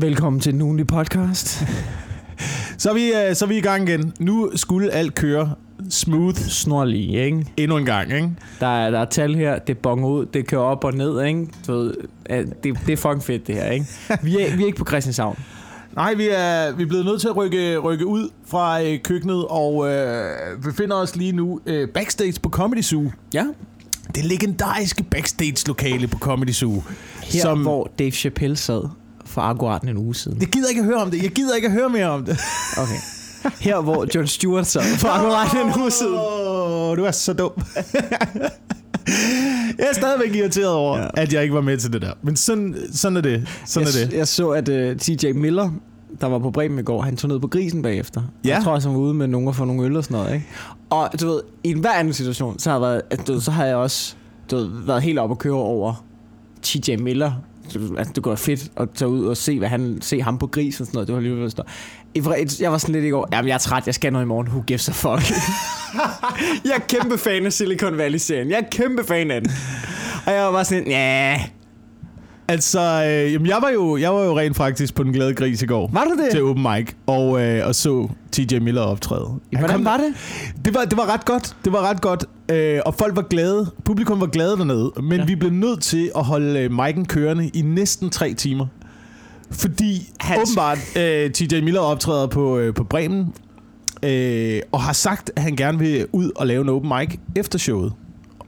Velkommen til den ugenlige podcast. Så er, vi, øh, så er vi i gang igen. Nu skulle alt køre smooth Snorlig, ikke? endnu en gang, ikke? Der er, der er tal her, det bonger ud, det kører op og ned, ikke? Du ved, det, det er fucking fedt, det her, ikke? Vi er, vi er ikke på Christianshavn. Nej, vi er, vi er blevet nødt til at rykke, rykke ud fra øh, køkkenet og øh, befinder os lige nu øh, backstage på Comedy Zoo. Ja. Det legendariske backstage-lokale på Comedy Zoo. Her, Som... hvor Dave Chappelle sad for akkurat en uge siden. Jeg gider ikke at høre om det. Jeg gider ikke at høre mere om det. Okay. Her, hvor John Stewart sad for akkurat en uge siden. Åh, du er så dum. jeg er stadigvæk irriteret over, Ja. at jeg ikke var med til det der. Men sådan, sådan er det. Sådan jeg, er det. jeg så, at uh, TJ Miller, der var på Bremen i går, han tog ned på grisen bagefter. Ja. Jeg tror han var ude med nogen og få nogle øl og sådan noget. Ikke? Og du ved, i enhver anden situation, så har, jeg været, at, du, ved, så har jeg også du ved, været helt op og køre over TJ Miller. Altså, det går fedt at tage ud og se, hvad han, se ham på gris og sådan noget. Det var lige ved at Jeg var sådan lidt i går, jamen jeg er træt, jeg skal noget i morgen, who gives a fuck. jeg er kæmpe fan af Silicon Valley-serien. Jeg er kæmpe fan af den. Og jeg var bare sådan, ja, Altså, øh, jamen, jeg var, jo, jeg var jo rent faktisk på den glade gris i går. var du det? Til open mic, og, øh, og så TJ Miller optræde. Han Hvordan kom- var det? Det var, det var ret godt. Det var ret godt. Øh, og folk var glade. Publikum var glade dernede. Men Ja. vi blev nødt til at holde øh, mic'en kørende i næsten tre timer. Fordi Hans... åbenbart øh, TJ Miller optræder på, øh, på Bremen. Øh, og har sagt, at han gerne vil ud og lave en open mic efter showet.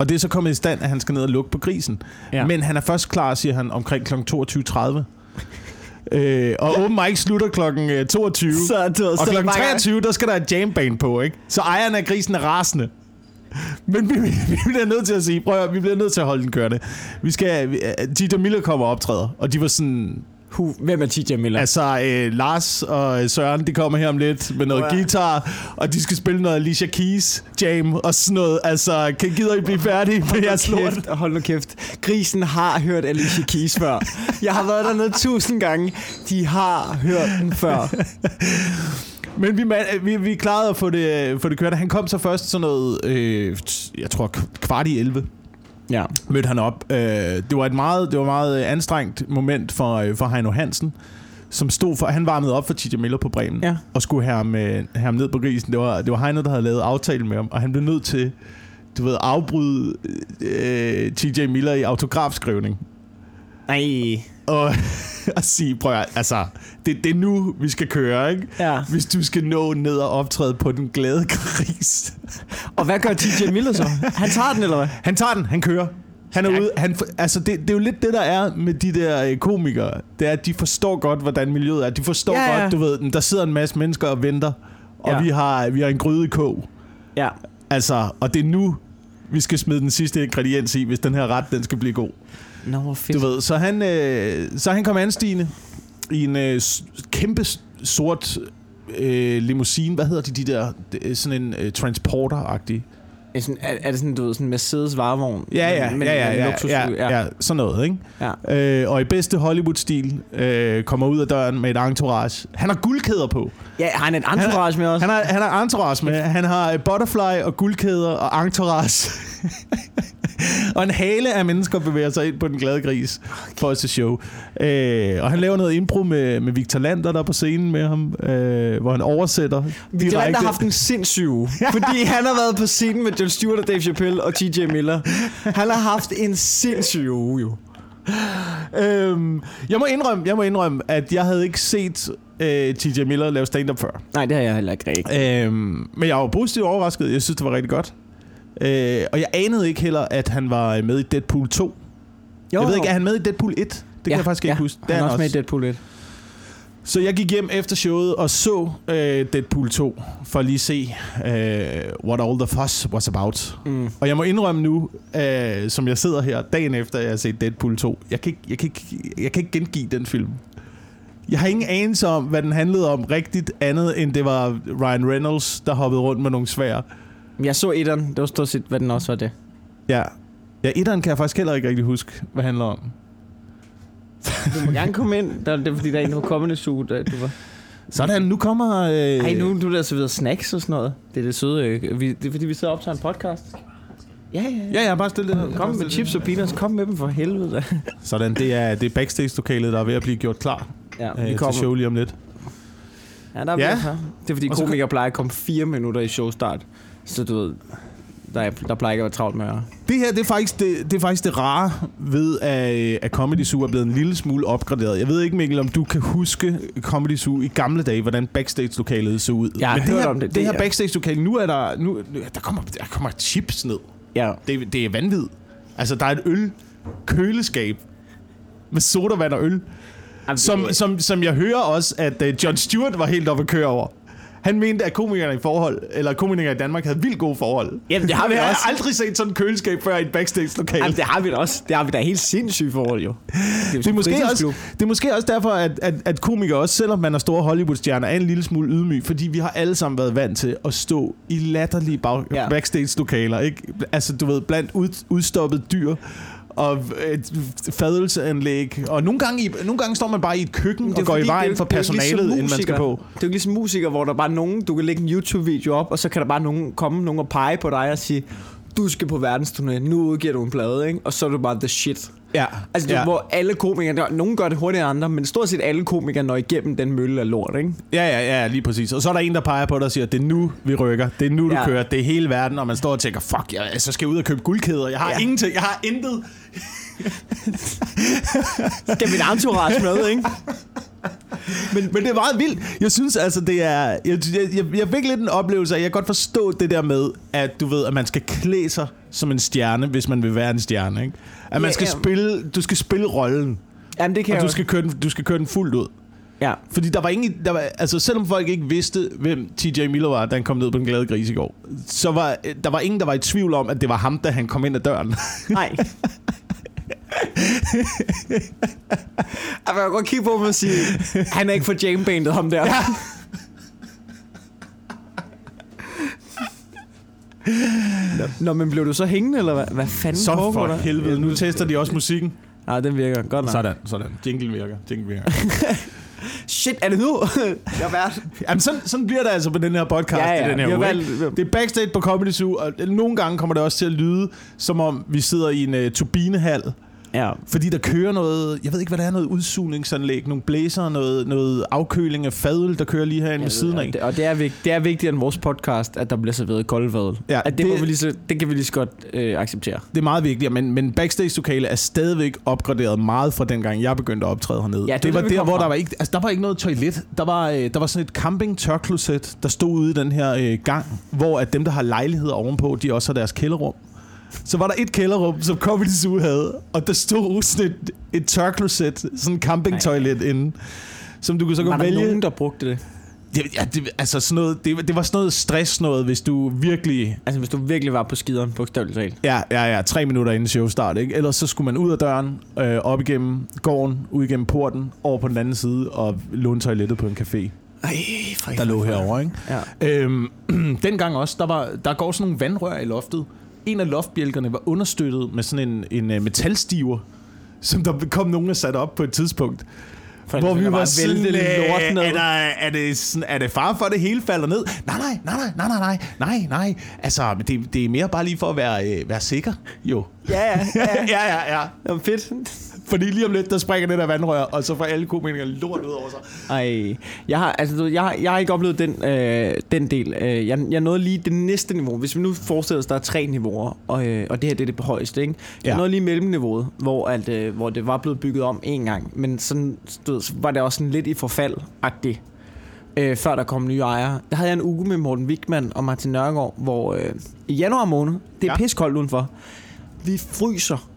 Og det er så kommet i stand, at han skal ned og lukke på grisen. Ja. Men han er først klar, siger han, omkring kl. 22.30. Øh, og open mic slutter kl. 22. Så, du, Og så kl. bare- 23, der skal der et jamband på, ikke? Så ejeren af grisen er rasende. Men vi, vi bliver nødt til at sige, prøv at, vi bliver nødt til at holde den kørende. Vi skal, vi- øh, Tita Miller kommer og optræder, og de var sådan, Hvem er TJ Miller? altså øh, Lars og Søren, de kommer her om lidt med noget Åh, ja. guitar, og de skal spille noget Alicia Keys jam og sådan noget. Altså, kan gider I blive færdige med jeres lort? Kæft, hold nu kæft. Grisen har hørt Alicia Keys før. Jeg har været dernede tusind gange. De har hørt den før. Men vi, vi, vi klarede at få det, få det kørt. Han kom så først sådan noget, øh, jeg tror kvart i 11. Ja. mødte han op. Øh, det var et meget, det var et meget øh, anstrengt moment for, øh, for Heino Hansen, som stod for, han varmede op for TJ Miller på Bremen, Ja. og skulle have ham, øh, have ham ned på grisen. Det var, det var Heino, der havde lavet aftale med ham, og han blev nødt til, du ved, afbryde øh, TJ Miller i autografskrivning. Ej. Og at sige, prøv at, altså, det, det er nu, vi skal køre, ikke? Ja. Hvis du skal nå ned og optræde på den glade gris. Og hvad gør TJ Miller så? Han tager den, eller hvad? Han tager den, han kører. Han er ude, han, altså det, det er jo lidt det, der er med de der øh, komikere. Det er, at de forstår godt, hvordan miljøet er. De forstår Ja, ja, godt, du ved, der sidder en masse mennesker og venter. Og ja. vi, har, vi har en gryde i kog. Ja. Altså, og det er nu, vi skal smide den sidste ingrediens i, hvis den her ret, den skal blive god. Nå, hvor fedt. Du ved, så han, øh, så han kom anstigende i en øh, kæmpe sort øh, limousine. Hvad hedder de, de der? Er sådan en øh, transporter-agtig. Er, sådan, er, er det sådan, du ved, sådan Mercedes varevogn? Ja, ja, Men- ja, ja, ja, luksus- ja, ja, ja, sådan noget, ikke? ja. Øh, og i bedste Hollywood-stil øh, kommer ud af døren med et entourage. Han har guldkæder på. Ja, har han et entourage med os? Han har, han har entourage med. Han har butterfly og guldkæder og entourage. og en hale af mennesker bevæger sig ind på den glade gris for at se show. Øh, og han laver noget impro med, med Victor Lander, der er på scenen med ham, øh, hvor han oversætter Victor Lander har haft en sindssyg uge, fordi han har været på scenen med John Stewart og Dave Chappelle og TJ Miller. Han har haft en sindssyg uge, jo. Øhm, jeg må indrømme, jeg må indrømme, at jeg havde ikke set øh, TJ Miller lave stand-up før. Nej, det har jeg heller ikke rigtig. Øhm, men jeg var positivt overrasket. Jeg synes, det var rigtig godt. Øh, og jeg anede ikke heller, at han var med i Deadpool 2. Jo, jeg ved ikke, er han med i Deadpool 1? Det kan ja, jeg faktisk ikke ja. huske. Han er også med i Deadpool 1. Så jeg gik hjem efter showet og så øh, Deadpool 2, for at lige se, øh, what all the fuss was about. Mm. Og jeg må indrømme nu, øh, som jeg sidder her dagen efter, jeg har set Deadpool 2, jeg kan, ikke, jeg, kan ikke, jeg kan ikke gengive den film. Jeg har ingen anelse om, hvad den handlede om rigtigt andet, end det var Ryan Reynolds, der hoppede rundt med nogle Jeg så etteren. Det var stort set, hvad den også var det. Ja. Ja, etteren kan jeg faktisk heller ikke rigtig huske, hvad det handler om. Du må gerne komme ind. Der, det er fordi, der er en kommende suge, der du var. Sådan, nu kommer... Øh, Ej, nu du er der serveret snacks og sådan noget. Det er det søde. øh, Vi, det er fordi, vi sidder og optager en podcast. Ja, ja, ja. Ja, ja, bare stille det. Kom med chips og peanuts. Kom med dem for helvede. da. Sådan, det er, det er backstage-lokalet, der er ved at blive gjort klar. Ja, øh, vi til kommer. show lige om lidt. Ja, der er Ja. ja. Det er fordi så- komikere plejer at komme fire minutter i showstart. Så du ved, der, er, der plejer ikke at være travlt med at... Det her, det er faktisk det, det, er faktisk det rare ved, at, at Comedy Zoo er blevet en lille smule opgraderet. Jeg ved ikke, Mikkel, om du kan huske Comedy Zoo i gamle dage, hvordan backstage-lokalet så ud. Har Men det her, om det. det, Det her er- backstage-lokale, nu er der, nu, der, kommer, der kommer chips ned. Ja. Det, det er vanvid. Altså, der er et øl køleskab med sodavand og øl, som, som, som jeg hører også, at uh, John Stewart var helt oppe at køre over. Han mente, at komikerne i forhold, eller komikere i Danmark havde vildt gode forhold. Jamen, det har vi jeg også. har aldrig set sådan et køleskab før i et backstage-lokale. Jamen, det har vi da også. Det har vi da helt sindssygt forhold, jo. Det er, Det er, måske også, det er måske også derfor, at, at, at komikere også, selvom man er store Hollywood-stjerner, er en lille smule ydmyg, fordi vi har alle sammen været vant til at stå i latterlige bag. Ja. backstage-lokaler, ikke? Altså, du ved, blandt ud, udstoppet dyr og et fadelseanlæg. Og nogle gange, i, nogle gange står man bare i et køkken og går i vejen for personalet, inden man skal på. Det er jo ligesom musiker, hvor der bare er nogen, du kan lægge en YouTube-video op, og så kan der bare nogen, komme nogen og pege på dig og sige, du skal på verdensturné, nu udgiver du en plade, ikke? Og så er du bare the shit. Ja, Altså, ja. ja. hvor alle komikere, der, nogen gør det hurtigere end andre, men stort set alle komikere når igennem den mølle af lort, ikke? Ja, ja, ja, lige præcis. Og så er der en, der peger på dig og siger, det er nu, vi rykker. Det er nu, du ja. Kører. Det er hele verden, og man står og tænker, fuck, jeg så skal jeg ud og købe guldkæder. Jeg har ja. Ingenting. Jeg har intet. Skal min entourage med, ikke? Men, men det er meget vildt. Jeg synes altså, det er... Jeg, jeg, jeg, jeg fik lidt en oplevelse af, jeg kan godt forstå det der med, at du ved, at man skal klæde sig som en stjerne, hvis man vil være en stjerne, ikke? At man Ja, skal ja. spille... Du skal spille rollen, Jamen, det kan og jeg du skal, køre den, du skal køre den fuldt ud. Ja. Fordi der var ingen... Der var, altså, selvom folk ikke vidste, hvem TJ Miller var, da han kom ned på den glade gris i går, så var der var ingen, der var i tvivl om, at det var ham, da han kom ind ad døren. Nej. Jeg vil godt kigge på mig og sige, han er ikke for Jame-bandet, ham der. Ja. Nå, men blev du så hængende, eller hvad, hvad fanden så foregår for der? helvede. Nu tester de også musikken. Nej, den virker godt nok. Sådan, sådan. Jingle virker. Jingle virker. Shit, er det nu? jeg er vært. Jamen, sådan, sådan bliver det altså på den her podcast Ja, i ja, den her uge. valgt-? Det er backstage på Comedy Zoo, og nogle gange kommer det også til at lyde, som om vi sidder i en uh, turbinehal, Ja. fordi der kører noget, jeg ved ikke, hvad det er, noget udsugningsanlæg, nogle blæser, noget, noget afkøling af fadøl, der kører lige herinde ved siden af. Og det, og det, er vigt, det er vigtigere end vores podcast, at der bliver serveret koldfadel. Ja, at det, det, vi lige så, det kan vi lige så godt øh, acceptere. Det er meget vigtigt, men, men backstage-lokale er stadigvæk opgraderet meget fra dengang, jeg begyndte at optræde hernede. Ja, det det var det, der, hvor fra. der var, ikke, altså, der var ikke noget toilet. Der var, øh, der var sådan et camping tørkloset, der stod ude i den her øh, gang, hvor at dem, der har lejligheder ovenpå, de også har deres kælderrum. Så var der et kælderrum, som Comedy Zoo havde, og der stod sådan et, et tørkloset, sådan en campingtoilet inde, som du kunne så Var kunne der vælge. nogen, der brugte det? Det, ja, det, altså sådan noget, det, det var sådan noget stress noget, hvis du virkelig Altså, hvis du virkelig var på skideren, bogstaveligt talt. Ja, ja, ja. Tre minutter inden showstart, ikke? Ellers så skulle man ud af døren, øh, op igennem gården, ud igennem porten, over på den anden side og låne toilettet på en café, Ej, for der lå herovre, ikke? Ja. Øhm, dengang også, der, var, der går sådan nogle vandrør i loftet. En af loftbjælkerne var understøttet med sådan en, en uh, metalstiver, som der kom nogen og satte op på et tidspunkt. For hvor vi var sådan, vælte lort øh, ned. er, der, er, det sådan, er det far for, at det hele falder ned? Nej, nej, nej, nej, nej, nej, nej, nej. Altså, det, det er mere bare lige for at være, øh, være sikker, jo. Ja, ja, ja. ja, ja, ja. Var fedt. Fordi lige om lidt, der springer det der vandrør, og så får alle komikere lort ud over sig. Ej, jeg har, altså, jeg, har, jeg har ikke oplevet den, øh, den del. Øh, jeg, jeg nåede lige det næste niveau. Hvis vi nu forestiller os, der er tre niveauer, og, øh, og det her det er det højeste, ikke? Jeg Ja. nåede lige mellemniveauet, hvor, at, øh, hvor det var blevet bygget om en gang, men sådan, du så var det også sådan lidt i forfald-agtigt. Øh, før der kom nye ejere. Der havde jeg en uge med Morten Wigman og Martin Nørgaard, hvor øh, i januar måned, det er ja. piskoldt udenfor, vi fryser.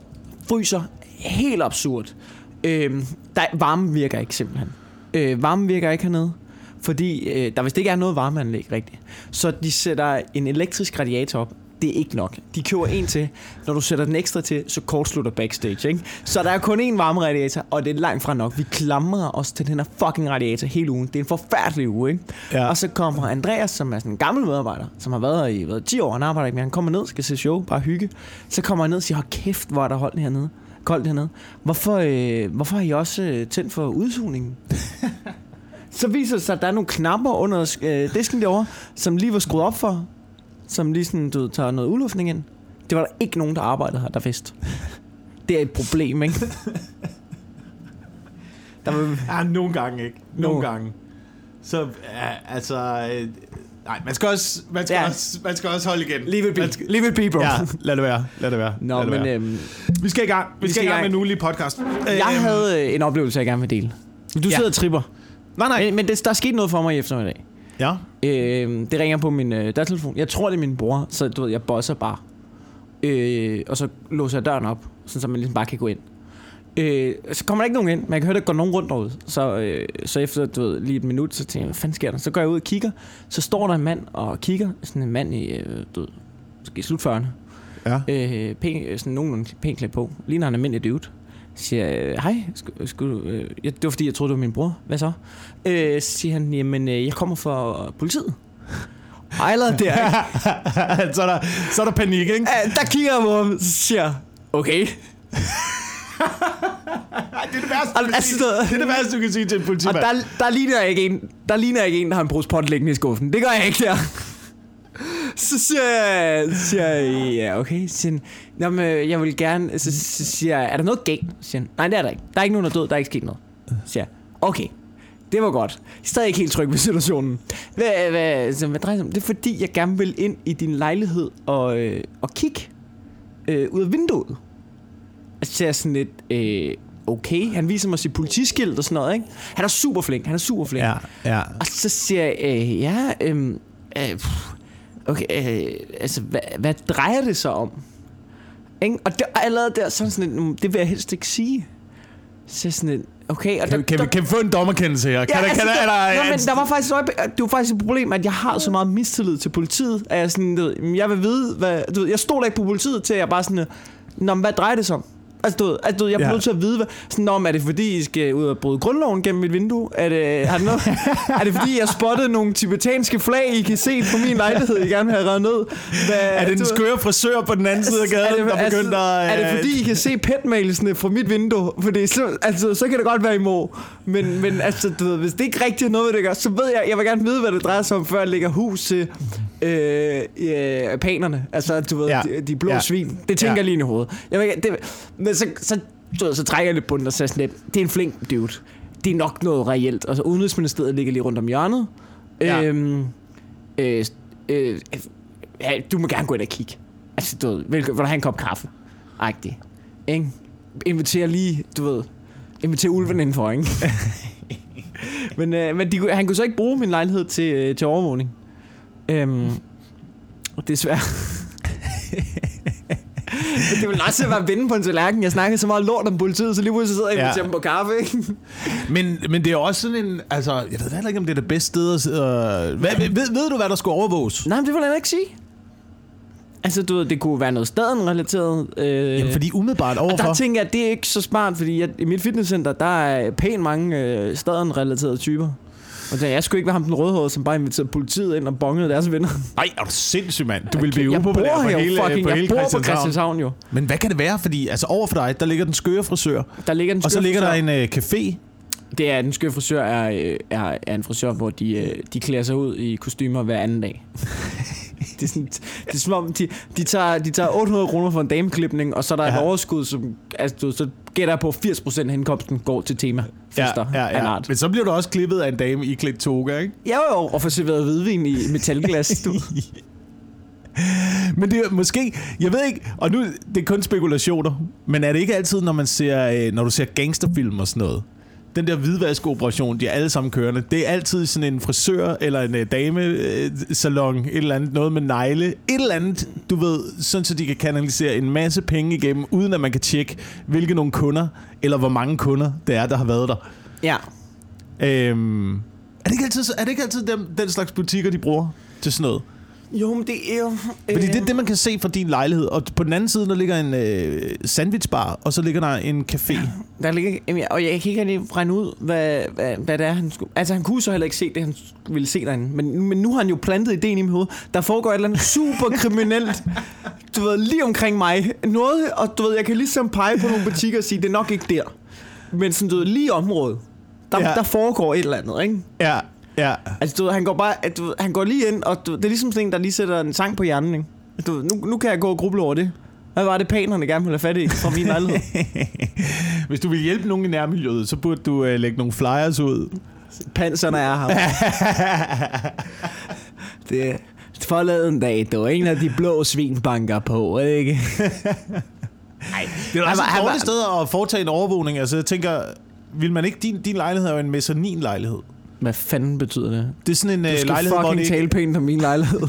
Fryser helt absurd. Øh, der, varmen virker ikke simpelthen. Øh, varmen virker ikke hernede, fordi øh, der vist ikke er noget varmeanlæg rigtigt. Så de sætter en elektrisk radiator op. Det er ikke nok. De køber en til. Når du sætter den ekstra til, så kortslutter backstage. Ikke? Så der er kun én varmeradiator, og det er langt fra nok. Vi klamrer os til den her fucking radiator hele ugen. Det er en forfærdelig uge. Ikke? Ja. Og så kommer Andreas, som er sådan en gammel medarbejder, som har været her i hvad, 10 år. Han arbejder ikke mere. Han kommer ned, skal se show, bare hygge. Så kommer han ned og siger, hold kæft, hvor er der holdt hernede. Koldt hernede. Hvorfor, øh, hvorfor har I også øh, tændt for udsugningen? Så viser det sig, at der er nogle knapper under øh, disken derovre, som lige var skruet op for, som lige sådan, du tager noget udluftning ind. Det var der ikke nogen, der arbejdede her, der vidste. Det er et problem, ikke? Der var, Ja, nogle gange ikke. Nogle Nå. gange. Så, ja, altså... Nej, man skal, også, man, skal Ja. også, man skal også holde igen. leave it be. Man skal, Leave it be, bro. ja, lad det være. Lad det være. Nå, lad men være. øhm, vi skal i gang. Vi, skal, i gang med en ugenlig podcast. jeg Øhm, havde øh, en oplevelse, jeg gerne vil dele. Du Ja. sidder og tripper. Nej, nej. Men, men det, der er sket noget for mig i eftermiddag. Ja. Øh, det ringer på min øh, dørtelefon. Jeg tror, det er min bror, så du ved, jeg bosser bare. Øh, og så låser jeg døren op, sådan, så man ligesom bare kan gå ind. Øh, så kommer der ikke nogen ind, men jeg kan høre, der går nogen rundt derude. Så, øh, så efter du ved, lige et minut, så tænker jeg, hvad fanden sker der? Så går jeg ud og kigger, så står der en mand og kigger. Sådan en mand i, øh, du ved, måske slut 40'erne. Ja. Øh, pæn, sådan nogenlunde pænt klædt på. Ligner han er almindelig dude. Så siger jeg, øh, hej, skulle, skulle, du, øh, det var fordi, jeg troede, det var min bror. Hvad så? Øh, så siger han, jamen, øh, jeg kommer fra politiet. Allerede der, ikke? så, er der, så er der panik, ikke? Øh, der kigger jeg på ham, så siger jeg, okay. Det er det værste, du kan sige. det er det værste, du kan sige til en Og politimand. der, der, ligner jeg ikke en, der ligner jeg ikke en, der har en pose pot liggende i skuffen. Det gør jeg ikke der. Så siger jeg, siger jeg ja, okay. Så siger han, men øh, jeg vil gerne, så, så siger jeg, er der noget galt? Så siger han, nej, det er der ikke. Der er ikke nogen, der er død, der er ikke sket noget. Så siger jeg, okay. Det var godt. Jeg er stadig ikke helt tryg ved situationen. Hvad, hvad, så, hvad drejer det om? Det er fordi, jeg gerne vil ind i din lejlighed og, øh, og kigge øh, ud af vinduet. Er jeg sådan lidt, øh, okay. Han viser mig sit politiskilt og sådan noget, ikke? Han er super flink, han er super flink. Ja, ja. Og så siger jeg, øh, ja, øh, øh, okay, øh, altså, hvad, hvad drejer det sig om? Ikke? Og det, allerede der, er sådan lidt, "Mm, det vil jeg helst ikke sige. Så sådan lidt, okay. Og Kan, vi- kan, vi, kan vi få en dommerkendelse her? Kan Ja, der, altså, kan der, der, er der, nå, men der var faktisk det var faktisk et problem, at jeg har så meget mistillid til politiet, at jeg sådan, du ved, jamen, jeg vil vide, hvad, du ved, jeg stoler ikke på politiet til, at jeg bare sådan, Nå, men hvad drejer det sig om? Altså, du ved, altså, du ved, jeg bliver Ja. nødt til at vide, hvad, sådan, men er det fordi, I skal ud og bryde grundloven gennem mit vindue? Er det, har det noget, er det fordi, jeg spottede nogle tibetanske flag, I kan se på min lejlighed, I gerne vil have reddet ned? Hvad, er det ved- skøre frisør på den anden side af gaden, der begyndte at... er det fordi, I kan se petmailsene fra mit vindue? Fordi så, altså, så kan det godt være imod. Men, men altså, du ved, hvis det ikke rigtigt er noget, det gør, så ved jeg, jeg vil gerne vide, hvad det drejer sig om, før jeg lægger hus til øh, øh, panerne. Altså, du ved, Ja. de, de blå Ja. svin. Det tænker Ja. jeg lige i hovedet. Jeg vil, det, men så, så, du ved, så trækker jeg lidt på den og siger sådan lidt, det er en flink dude. Det er nok noget reelt. Altså, Udenrigsministeriet ligger lige rundt om hjørnet. Ja. Øhm, øh, øh, ja, du må gerne gå ind og kigge. Altså, du ved, vil, vil du have en kop kaffe? Agtig. Ikke? Inviterer lige, du ved, inviterer ulven indenfor, ikke? men øh, men de, han kunne så ikke bruge min lejlighed til, øh, til overvågning. Øhm, og desværre. Det vil også være vende på en tallerken. Jeg snakkede så meget lort om politiet, så lige pludselig sidder jeg og Ja. dem på kaffe, ikke? Men, men det er også sådan en... Altså, jeg ved heller ikke, om det er det bedste sted at sidde og... Hvad, ved, ved du, hvad der skulle overvåges? Nej, men det vil jeg ikke sige. Altså, du ved, det kunne være noget staden-relateret. Øh, Jamen, fordi umiddelbart og overfor... der tænker jeg, at det er ikke så smart, fordi jeg, i mit fitnesscenter, der er pænt mange øh, staden-relaterede typer. Og jeg skulle ikke være ham den rødhårede, som bare inviterede politiet ind og bongede deres venner. Nej, er du sindssyg, mand. Du vil blive jeg upopulær bor på her hele, fucking, på hele jeg bor på Christianshavn. Jo. Men hvad kan det være? Fordi altså, over for dig, der ligger den skøre frisør. Der ligger en Og så ligger der frisør. en øh, café. Det er, den skøre frisør er, øh, er, er en frisør, hvor de, øh, de klæder sig ud i kostymer hver anden dag. det, er sådan, det er som om, de, de, tager, de tager 800 kroner for en dameklipning, og så er der ja. Ja. et overskud, som, altså, du, så gætter på, at 80% af indkomsten går til tema. Fester ja, ja. art. Men så bliver du også klippet af en dame i klædt toga, ikke? Var jo og få serveret hvidvin i metalglas. Du. Men det er måske, jeg ved ikke, og nu det er kun spekulationer, men er det ikke altid, når man ser, øh, når du ser gangsterfilm og sådan noget, den der hvidvaskoperation, de er alle sammen kørende, det er altid sådan en frisør eller en øh, damesalon, et eller andet, noget med negle, et eller andet, du ved, sådan så de kan kanalisere en masse penge igennem, uden at man kan tjekke, hvilke nogle kunder, eller hvor mange kunder det er, der har været der. Ja. Øhm, er det ikke altid, er det ikke altid dem, den slags butikker, de bruger til sådan noget? Jo, men det er jo... Fordi det er det, man kan se fra din lejlighed. Og på den anden side, der ligger en øh, sandwichbar, og så ligger der en café. Der ligger, jamen, og jeg kan ikke rigtig regne ud, hvad, hvad, hvad det er, han skulle... Altså, han kunne så heller ikke se det, han ville se derinde. Men, men nu har han jo plantet ideen i mit hoved. Der foregår et eller andet super kriminelt, du ved, lige omkring mig. Noget, og du ved, jeg kan ligesom pege på nogle butikker og sige, det er nok ikke der. Men sådan, du ved, lige området, der, Ja. ja. der foregår et eller andet, ikke? Ja, ja. Altså, du ved, han går bare, du ved, han går lige ind, og du, det er ligesom sådan en, der lige sætter en sang på hjernen, ikke? Du ved, nu, nu kan jeg gå og gruble over det. Hvad var det, panerne gerne ville have fat i fra min lejlighed? Hvis du vil hjælpe nogen i nærmiljøet, så burde du øh, lægge nogle flyers ud. Panserne er her. det forleden dag, det var en af de blå svin banker på, ikke? Nej, det er var- et dårligt sted at foretage en overvågning. Altså, jeg tænker, vil man ikke... Din, din lejlighed er jo en mezzanin lejlighed. Hvad fanden betyder det? Det er sådan en Du øh, skal lejlighed, hvor fucking det, ikke, tale pænt om min lejlighed.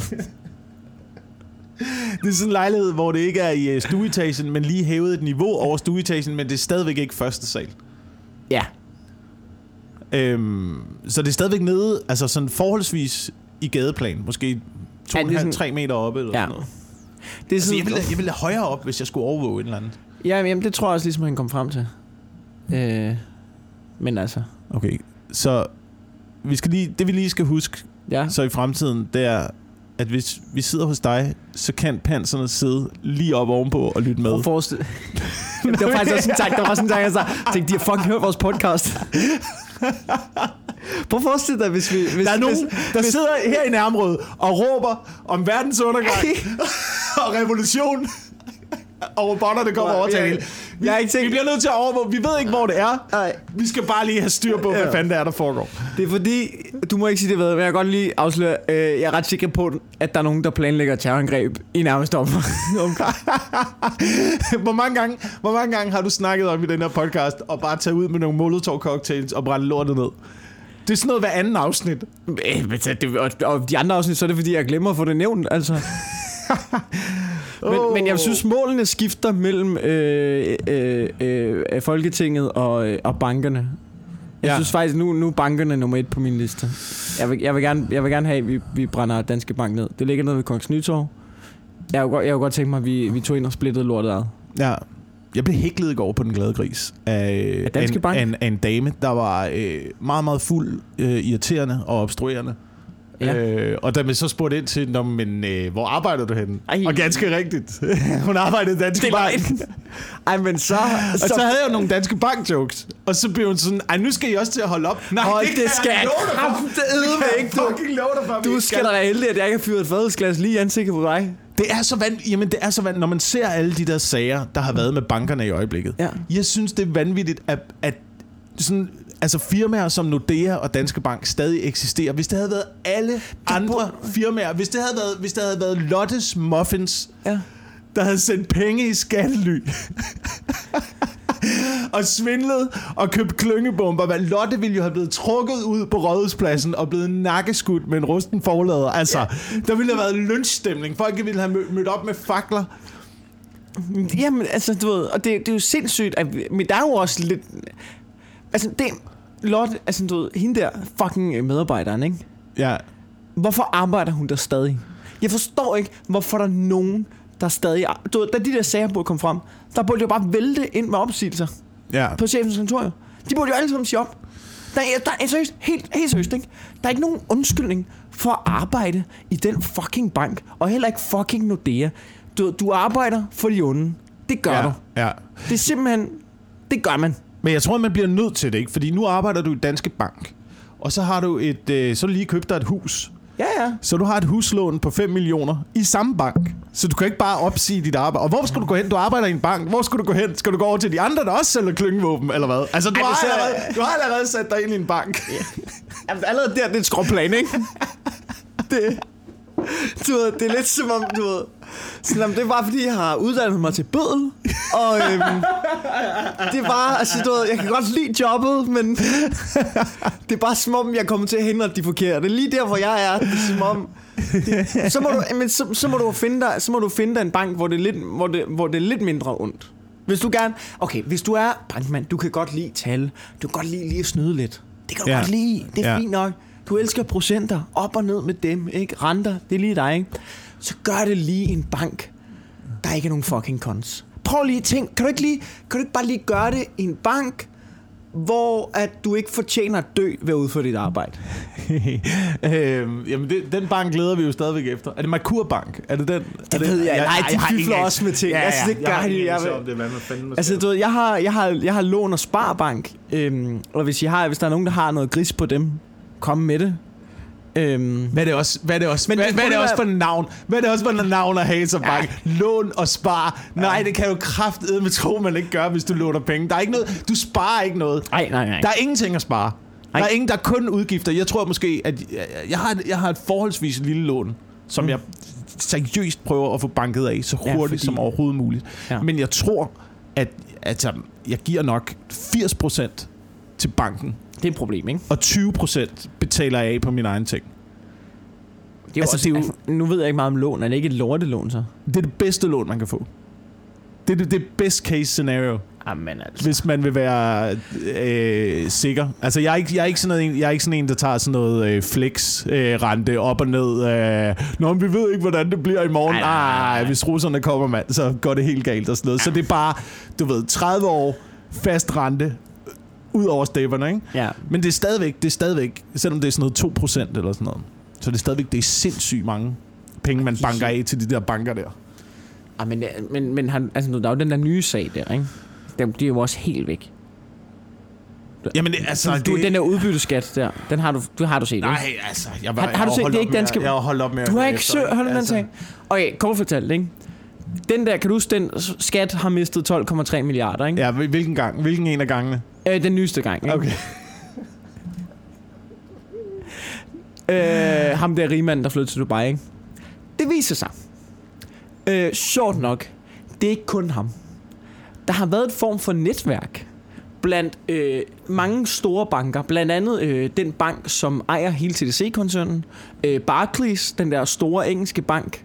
det er sådan en lejlighed, hvor det ikke er i øh, stueetagen, men lige hævet et niveau over stueetagen, men det er stadigvæk ikke første sal. ja. Øhm, så det er stadigvæk nede, altså sådan forholdsvis i gadeplan. Måske Ja, det er 2,5-3 sådan- meter oppe. Eller Ja. sådan noget. Det er Altså, sådan, jeg, ville, jeg ville højere op, hvis jeg skulle overvåge et eller andet. ja, jamen, det tror jeg også ligesom, han kom frem til. Øh, men altså, Okay, så vi skal lige, det vi lige skal huske ja. så i fremtiden, det er, at hvis vi sidder hos dig, så kan panserne sidde lige op ovenpå og lytte med. Prøv at forestille... det var faktisk også en tanke, der var sådan en tanke, jeg sagde, jeg tænkte, de har fucking hørt vores podcast. Prøv at forestille dig, hvis vi... Hvis, Der er nogen, hvis, der sidder her i nærområdet og råber om verdens undergang og revolution. Og robotterne kommer over til Jeg- hele. jeg har ikke tænkt- Vi bliver nødt til at overvåge. Vi ved ikke, hvor det er. Nej. Vi skal bare lige have styr på, hvad Ja. fanden det er, der foregår. Det er fordi, du må ikke sige det ved, men jeg kan godt lige afsløre, øh, jeg er ret sikker på, at der er nogen, der planlægger terrorangreb i nærmest om. hvor, mange gange, hvor mange gange har du snakket om i den her podcast og bare tage ud med nogle molotov cocktails og brænde lortet ned? Det er sådan noget hver anden afsnit. Øh, og de andre afsnit, så er det fordi, jeg glemmer at få det nævnt, altså. Men, Åh. men jeg synes, målene skifter mellem øh, øh, øh, Folketinget og, øh, og bankerne. Jeg Ja. synes faktisk, nu, nu er bankerne nummer et på min liste. Jeg vil, jeg vil, gerne, jeg vil gerne have, at vi, vi brænder Danske Bank ned. Det ligger nede ved Kongens Nytorv. Jeg kunne jeg kunne godt tænke mig, at vi, vi tog ind og splittede lortet ad. Ja. Jeg blev hæklet i går på den glade gris af, Af Danske en, Bank? af, en, af en dame, der var øh, meget, meget fuld, øh, irriterende og obstruerende. Ja. Øh, og da man så spurgte ind til, Nå, men, øh, hvor arbejder du henne? Ej. Og ganske rigtigt. Hun arbejdede i Danske Det Bank. Ej, men så... Og så havde jeg jo nogle Danske Bank-jokes. Og så blev hun sådan, ej, nu skal I også til at holde op. Nej, Hold, kan det skal jeg kraftedeme Det ikke, du. fucking love dig for. Du skal da være heldig, at jeg ikke har fyret et fadelsglas lige i ansigtet på dig. Det er så vanvittigt. Jamen, det er så vanvittigt. Når man ser alle de der sager, der har været med bankerne i øjeblikket. Ja. Jeg synes, det er vanvittigt, at, at sådan, altså firmaer som Nordea og Danske Bank stadig eksisterer. Hvis det havde været alle andre firmaer, hvis det havde været, hvis det havde været Lottes Muffins, Ja. der havde sendt penge i skattely, og svindlet og købt klyngebomber. Hvad Lotte ville jo have blevet trukket ud på Rådhuspladsen og blevet nakkeskudt med en rusten forlader. Altså, ja. der ville have været lynchstemning. Folk ville have mødt, mødt op med fakler. Jamen, altså, du ved, og det, det er jo sindssygt, at, men der er jo også lidt... Altså, det... Lotte, altså, du ved, hende der fucking medarbejderen, ikke? Ja, Hvorfor arbejder hun der stadig? Jeg forstår ikke, hvorfor der er nogen, der stadig... Du ved, da de der sager burde komme frem, der burde jo bare vælte ind med opsigelser ja. på chefens kontor. jo. De burde jo alle sammen sige op. Der er, der er seriøst, helt, helt seriøst, ikke? Der er ikke nogen undskyldning for at arbejde i den fucking bank, og heller ikke fucking Nordea. Du, du arbejder for de onde. Det gør ja, du. ja. Det er simpelthen... Det gør man. Men jeg tror, man bliver nødt til det, ikke? Fordi nu arbejder du i Danske Bank. Og så har du et, øh, så lige købt dig et hus. Ja, ja. Så du har et huslån på 5 millioner i samme bank. Så du kan ikke bare opsige dit arbejde. Og hvor skal du gå hen? Du arbejder i en bank. Hvor skal du gå hen? Skal du gå over til de andre, der også sælger klyngevåben, eller hvad? Altså, du, Ej, har, jeg- allerede, du har allerede sat dig ind i en bank. Jamen, allerede der, det er et skråplan, ikke? det, du ved, det er lidt som om, du ved... Sådan, jamen, det er bare fordi, jeg har uddannet mig til bødel. Og øhm, det er bare, altså du ved, jeg kan godt lide jobbet, men det er bare som om, jeg kommer til at hindre de forkerte. Lige der, hvor jeg er, det er som om... Det, så, må du, men så, så, må du finde dig, så må du finde dig en bank, hvor det, er lidt, hvor, det, hvor det er lidt mindre ondt. Hvis du gerne... Okay, hvis du er bankmand, du kan godt lide tal. Du kan godt lide lige at snyde lidt. Det kan du Ja. godt lide. Det er ja. fint nok. Du elsker procenter. Op og ned med dem. Ikke? Renter. Det er lige dig. Ikke? Så gør det lige en bank. Der er ikke nogen fucking cons. Prøv lige at tænk. Kan du ikke, lige, kan du ikke bare lige gøre det i en bank, hvor at du ikke fortjener at dø ved at udføre dit arbejde? øhm, jamen, det, den bank glæder vi jo stadigvæk efter. Er det Merkur Bank? Er det den? Det er ved jeg. Nej, de fifler også med ting. Ja, ja, Altså, det jeg gør har de. Jeg om det, man fanden Altså, du ved, jeg har, jeg har, jeg har lån og sparebank, øhm, og hvis, I har, hvis der er nogen, der har noget gris på dem, kom med det. Øhm, Hvad er det også, hvad er det også, Men hvad, det hvad er det også for et navn? Hvad er det også for et navn at have som Ja. bank? Lån og spar. Nej, det kan du kraftedeme med tro, man ikke gør, hvis du låner penge. Der er ikke noget, du sparer ikke noget. nej, nej, nej. Der er ingenting at spare. Der er, Nej. ingen, der er kun udgifter. Jeg tror måske, at jeg har, et- jeg har et forholdsvis lille lån, som Mm. jeg seriøst prøver at få banket af så Ja, hurtigt fordi- som overhovedet muligt. Ja. Men jeg tror, at altså, jeg giver nok 80% til banken, Det er et problem, ikke? og 20% betaler jeg af på min egen ting. Det er Altså, også, det er jo- altså, nu ved jeg ikke meget om lån. Er det ikke et lortelån, så? Det er det bedste lån, man kan få. Det er det, det best case scenario, Jamen altså. hvis man vil være øh, sikker. Altså, jeg er, ikke, jeg, er ikke sådan en, jeg er ikke sådan en, der tager sådan noget øh, flex-rente øh, op og ned. Øh, Nå, men vi ved ikke, hvordan det bliver i morgen. Nej. Ej, hvis russerne kommer, mand, så går det helt galt og sådan noget. Så det er bare, du ved, 30 år fast rente ud over stepperne, ikke? Ja. Men det er stadigvæk, det er stadigvæk, selvom det er sådan noget 2% eller sådan noget, så det er stadigvæk, det er sindssygt mange penge, man banker af til de der banker der. Ah, men, men, men han, altså, der er jo den der nye sag der, ikke? Den, de er jo også helt væk. Jamen, det, altså, du, det, den der udbytteskat der, den har du, du har du set, ikke? Nej, altså, jeg, var, Har- har jeg du set- det er ikke med danske- at- Jeg har holdt op med Du har ikke søgt, hold den altså. sag. Okay, kort fortalt, ikke? Den der, kan du huske, den skat har mistet 12,3 milliarder, ikke? Ja, hvil- hvilken gang? Hvilken en af gangene? Øh, den nyeste gang, ikke? Okay. Øh, ham der rigmand, der flyttede til Dubai, ikke? Det viser sig. Øh, sjovt nok, det er ikke kun ham. Der har været et form for netværk blandt øh, mange store banker. Blandt andet øh, den bank, som ejer hele TDC-koncernen. Øh, Barclays, den der store engelske bank.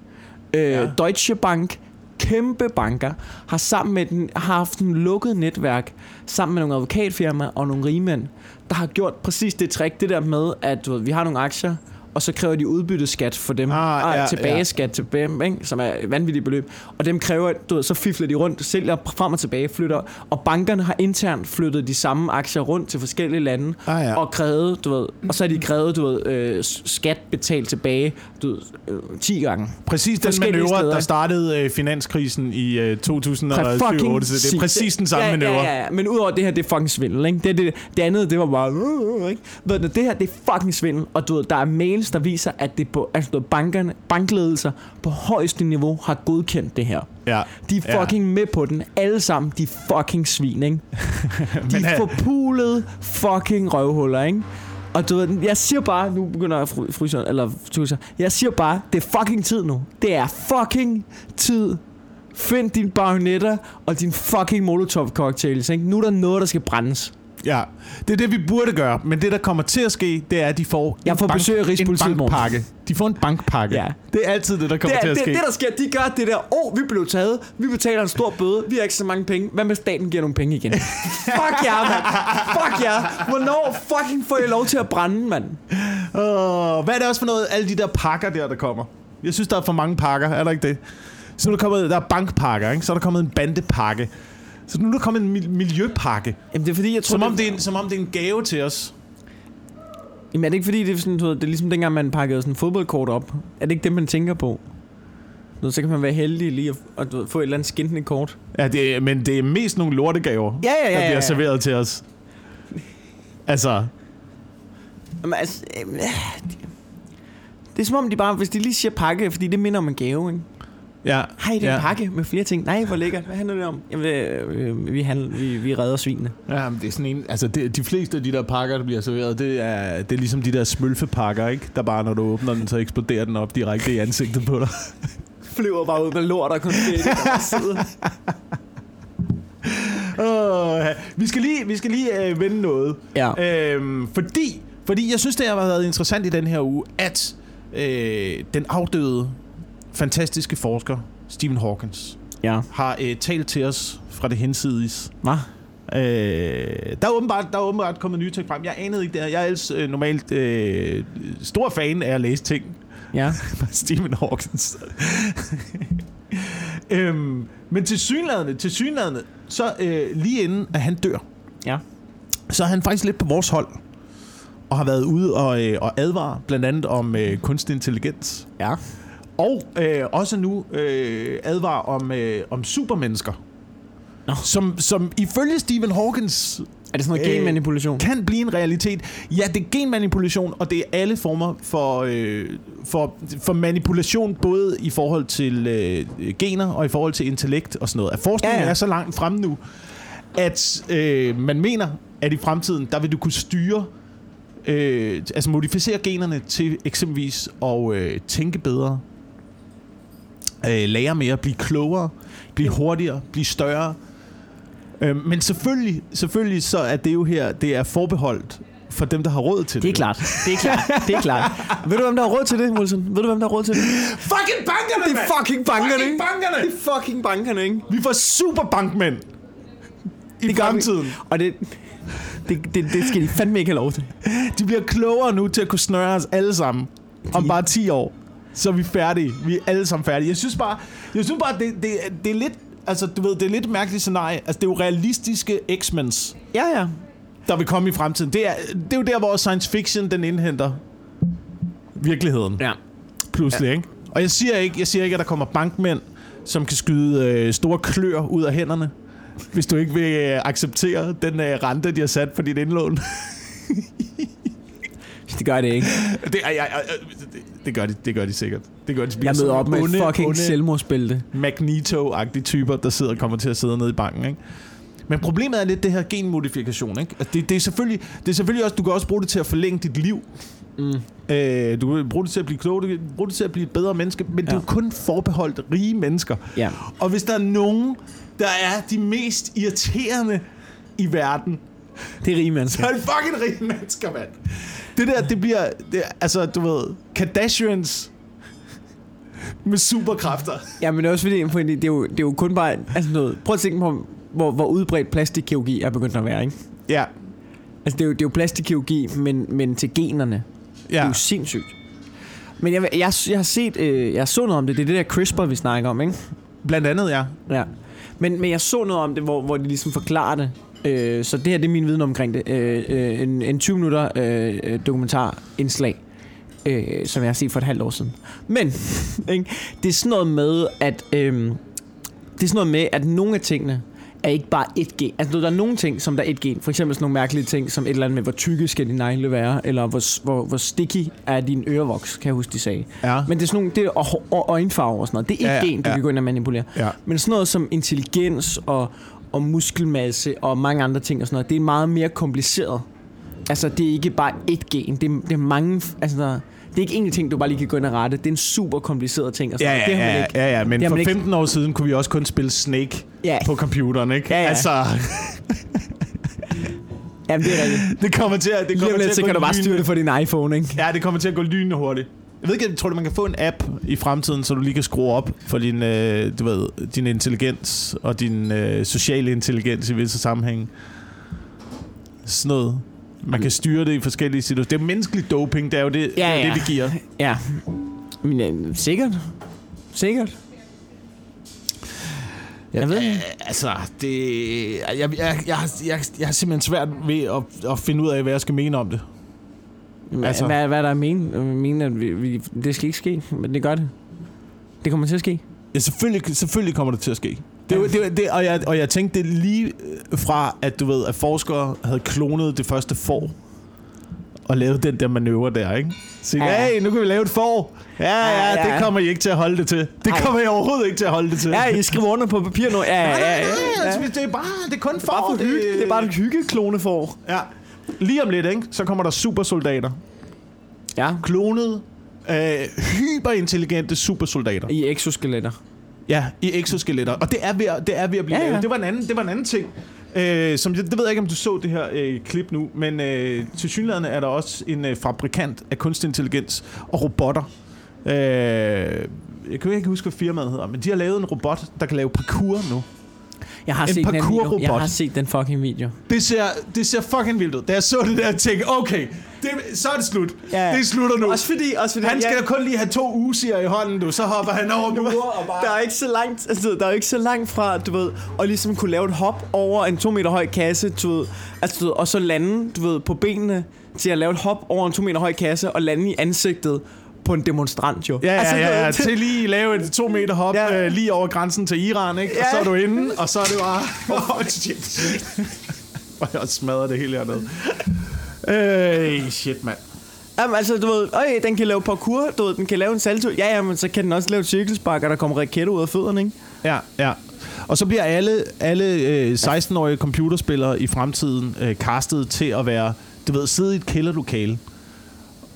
Øh, ja. Deutsche Bank. Kæmpe banker har sammen med den har haft en lukket netværk sammen med nogle advokatfirmaer og nogle rigmænd, der har gjort præcis det trick, det der med, at du ved, vi har nogle aktier, og så kræver de udbytteskat for dem, Ah, ah, ja, ja, tilbageskat til dem, ikke? som er et vanvittigt beløb. Og dem kræver, du ved, så fifler de rundt, sælger frem og tilbage, flytter, og bankerne har internt flyttet de samme aktier rundt til forskellige lande, Ah, ja. og krævet, du ved, og så har de krævet, du ved, øh, skat betalt tilbage, du ved, øh, 10 gange. Præcis den manøvre, steder. der startede øh, finanskrisen i øh, 2007 Fucking så det er præcis den samme ja, manøvre. Ja, ja, ja, men udover det her, det er fucking svindel, ikke? Det, det, det andet, det var bare... Uh, uh, ikke? Ved du, det her, det er fucking svindel, og du ved, der er mails, der viser, at det på, altså, bankerne, bankledelser på højeste niveau har godkendt det her. Ja. De er Ja. fucking med på den. Alle sammen, de fucking svin, ikke? De er øh, forpulede fucking røvhuller, ikke? Og du ved, jeg siger bare, nu begynder jeg at fry- fryse, eller tusse, jeg siger bare, det er fucking tid nu. Det er fucking tid. Find dine bajonetter og din fucking molotov cocktails, ikke? Nu er der noget, der skal brændes. Ja, det er det, vi burde gøre. Men det, der kommer til at ske, det er, at de får Jeg en får af en bankpakke. De får en bankpakke. Ja. Det er altid det, der kommer Det, til er, at det, ske. det, der sker, de gør det der, åh, oh, vi blev taget, vi betaler en stor bøde, vi har ikke så mange penge, hvad med staten giver nogle penge igen? Fuck jer, mand! Fuck jer! Hvornår fucking får jeg lov til at brænde, mand? Åh, hvad er det også for noget, alle de der pakker der, der kommer? Jeg synes, der er for mange pakker, er der ikke det? Så er der kommet, der er bankpakker, ikke? så er der kommet en bandepakke. Så nu er der kommet en mil- miljøpakke. Jamen, det er fordi, jeg tror, Som om, det er en, som om det er en gave til os. Jamen, er det ikke fordi, det er, sådan, det er ligesom dengang, man pakkede sådan en fodboldkort op? Er det ikke det, man tænker på? Ved, så kan man være heldig lige at, at ved, få et eller andet skintende kort. Ja, det er, men det er mest nogle lortegaver, Ja, ja, ja, der ja, bliver ja. serveret til os. Altså, Jamen, altså, øh, det, det er som om, de bare, hvis de lige siger pakke, fordi det minder om en gave, ikke? Ja. Hej, det er ja. en pakke med flere ting. Nej, hvor lækkert. Hvad handler det om? Jamen, øh, øh, vi, handler, vi, vi redder svinene. Ja, men det er sådan en, altså det, de fleste af de der pakker, der bliver serveret, det er, det er ligesom de der smølfepakker, ikke? Der bare, når du åbner den, så eksploderer den op direkte i ansigtet på dig. Flyver bare ud med lort og konfetti. Oh, vi skal lige, vi skal lige øh, vende noget. ja. Øhm, fordi, fordi jeg synes, det har været interessant i den her uge, at øh, den afdøde, fantastiske forsker, Stephen Hawkins, Ja. har øh, talt til os fra det hensides. Hvad? Øh, der, er åbenbart, der er åbenbart kommet nye ting frem. Jeg anede ikke det her. Jeg er ellers øh, normalt øh, stor fan af at læse ting Ja. Stephen Hawkins. øhm, men til synlædende, til synlædende, så øh, lige inden at han dør, Ja. så er han faktisk lidt på vores hold. Og har været ude og, øh, og advare blandt andet om øh, kunstig intelligens. Ja. Og øh, også nu øh, advarer om, øh, om supermennesker. Nå. Som, som ifølge Stephen Hawkins Er det sådan noget Øh, genmanipulation? kan blive en realitet. Ja, det er genmanipulation, og det er alle former for, øh, for, for manipulation, både i forhold til øh, gener og i forhold til intellekt og sådan noget. At forskningen Ja, ja. er så langt fremme nu, at øh, man mener, at i fremtiden, der vil du kunne styre, øh, altså modificere generne til eksempelvis at øh, tænke bedre, øh, lære mere, blive klogere, blive hurtigere, blive større. Øh, men selvfølgelig, selvfølgelig så er det jo her, det er forbeholdt for dem, der har råd til det. Det er klart. Det er klart. Det er klart. Ved du, hvem der har råd til det, Wilson? Ved du, hvem der har råd til det? Fucking bankerne, Det er fucking bankerne, Fucking bankerne! Det er fucking bankerne, ikke? Vi får superbankmænd i Det gør vi. fremtiden. Og det, det, det, det skal de fandme ikke have lov til. De bliver klogere nu til at kunne snøre os alle sammen. Om De- bare 10 år. Så er vi færdige. Vi er alle sammen færdige. Jeg synes bare, jeg synes bare det, det, det er lidt... Altså, du ved, det er lidt mærkeligt scenarie. Altså, det er jo realistiske X-Mens, Ja, ja. der vil komme i fremtiden. Det er, det er jo der, hvor science fiction, den indhenter virkeligheden. Ja. pludselig, ja. ikke? Og jeg siger ikke, jeg siger ikke, at der kommer bankmænd, som kan skyde øh, store klør ud af hænderne, hvis du ikke vil øh, acceptere den øh, rente, de har sat på dit indlån. Det gør det ikke. det, er, jeg, jeg, det, gør de, det gør de sikkert. Det gør de. Jeg møder op med onde, fucking onde selvmordsbælte. Magneto-agtige typer, der sidder og kommer til at sidde nede i banken, ikke? Men problemet er lidt det her genmodifikation, ikke? Altså, det, det, er selvfølgelig, det er selvfølgelig også, du kan også bruge det til at forlænge dit liv. Mm. Øh, du kan bruge det til at blive klog, du kan bruge det til at blive et bedre menneske, men ja. det er jo kun forbeholdt rige mennesker. Ja. Og hvis der er nogen, der er de mest irriterende i verden, Det er rige så mennesker. er det fucking rige mennesker, mand. Det der, det bliver, det, altså, du ved, Kardashians med superkræfter. Ja, men det er også fordi, fordi det, er jo, det er jo kun bare... Altså noget, prøv at tænke på, hvor, hvor udbredt plastikkirurgi er begyndt at være, ikke? Ja, Altså, det er jo, det er jo plastikkirurgi, men, men til generne. Det er ja. jo sindssygt. Men jeg, jeg, jeg har set... Øh, jeg så noget om det. Det er det der CRISPR, vi snakker om, ikke? Blandt andet, ja. Ja. Men, men jeg så noget om det, hvor, hvor de ligesom forklarer det. Øh, så det her det er min viden omkring det. Øh, øh, en, en 20 minutter øh, øh, dokumentarindslag, øh, som jeg har set for et halvt år siden. Men ikke? det er sådan noget med, at øh, det er sådan noget med, at nogle af tingene er ikke bare et gen. Altså, der er nogle ting, som der er et gen. For eksempel sådan nogle mærkelige ting, som et eller andet med, hvor tykke skal dine negle være, eller hvor, hvor, hvor sticky er din ørevoks, kan jeg huske, de sagde. Ja. Men det er sådan nogle, det er og, og øjenfarve og sådan noget. Det er et Ja, ja, gen, du ja. kan gå ind og manipulere. Ja. Men sådan noget som intelligens og, og muskelmasse og mange andre ting og sådan noget, det er meget mere kompliceret. Altså, det er ikke bare ét gen. Det er, det er mange... Altså, der, det er ikke enkelt ting, du bare lige kan gå ind og rette. Det er en super kompliceret ting. Og sådan Ja, noget. det ja, ja, ikke. ja, ja, men for man ikke- 15 år siden kunne vi også kun spille Snake Ja, på computeren, ikke? Ja, ja. Altså, jamen, det er rigtigt. det kommer til at, det kommer om til lidt, at så kan du bare styre det for din iPhone, ikke? Ja, det kommer til at gå lynende hurtigt. Jeg ved ikke, tror du, man kan få en app i fremtiden, så du lige kan skrue op for din, øh, du ved, din intelligens og din øh, sociale intelligens i visse sammenhænge? Sådan noget. Man kan styre det i forskellige situationer. Det er menneskelig doping, det er jo det, Ja, det, ja. det vi giver. Ja. Men øh, sikkert. Sikkert. Jeg ved ikke. Øh, altså, det... Jeg, jeg, jeg, jeg, har- jeg, jeg har simpelthen svært ved at, at finde ud af, hvad jeg skal mene om det. Altså. Hvad, hvad er der at mene? Jeg mener, at vi, vi, det skal ikke ske, men det gør det. Det kommer til at ske. Ja, selvfølgelig, selvfølgelig kommer det til at ske. Det, Ja. det, det, og, jeg, og jeg tænkte det lige øh, fra, at du ved, at forskere havde klonet det første får og lavet den der manøvre der, ikke? Så Ja. hey, nu kan vi lave et får. Ja, ja, Ja, det kommer I ikke til at holde det til. Det Ej. kommer I overhovedet ikke til at holde det til. Ja, I skriver under på papir nu. Ja, ja, ja. ja, ja. altså, det er bare, det er kun Det er bare for hygge. Det er bare et hyggeklone for. Ja. Lige om lidt, ikke? Så kommer der supersoldater. Ja. Klonede, øh, hyperintelligente supersoldater. I exoskeletter. Ja, i exoskeletter. Og det er ved at, det er ved at blive Ja, ja, lavet. Det var en anden, det var en anden ting. Øh, som, det, det ved jeg ikke, om du så det her øh, klip nu, men øh, til synligheden er der også en øh, fabrikant af kunstig intelligens og robotter. Øh, jeg kan ikke huske, hvad firmaet hedder, men de har lavet en robot, der kan lave parkour nu. Jeg har En set den video. parkour-robot. Jeg har set den fucking video. Det ser, det ser fucking vildt ud. Da jeg så det der, tænkte jeg, okay, det, så er det slut. Ja, ja. Det slutter nu. Også fordi, også fordi Han skal da kun lige have to usier i hånden, du. Så hopper han over mure og bare... Der er ikke så langt, altså, der er ikke så langt fra, du ved, at ligesom kunne lave et hop over en to meter høj kasse, du ved, altså, du ved, og så lande, du ved, på benene til at lave et hop over en to meter høj kasse og lande i ansigtet på en demonstrant, jo. Ja, ja, altså, ja, ja. til lige lave et to meter hop Ja. øh, lige over grænsen til Iran, ikke? Og Ja. så er du inde, og så er det bare... Oh, shit. Og jeg smadrer det hele hernede. Øh, shit, mand. Jamen, altså, du ved, øj, den kan lave parkour, du ved, den kan lave en salto. Ja, ja, men så kan den også lave cirkelspark, og der kommer raketter ud af fødderne, ikke? Ja, ja. Og så bliver alle, alle øh, 16-årige computerspillere i fremtiden øh, castet til at være, du ved, sidde i et kælderlokale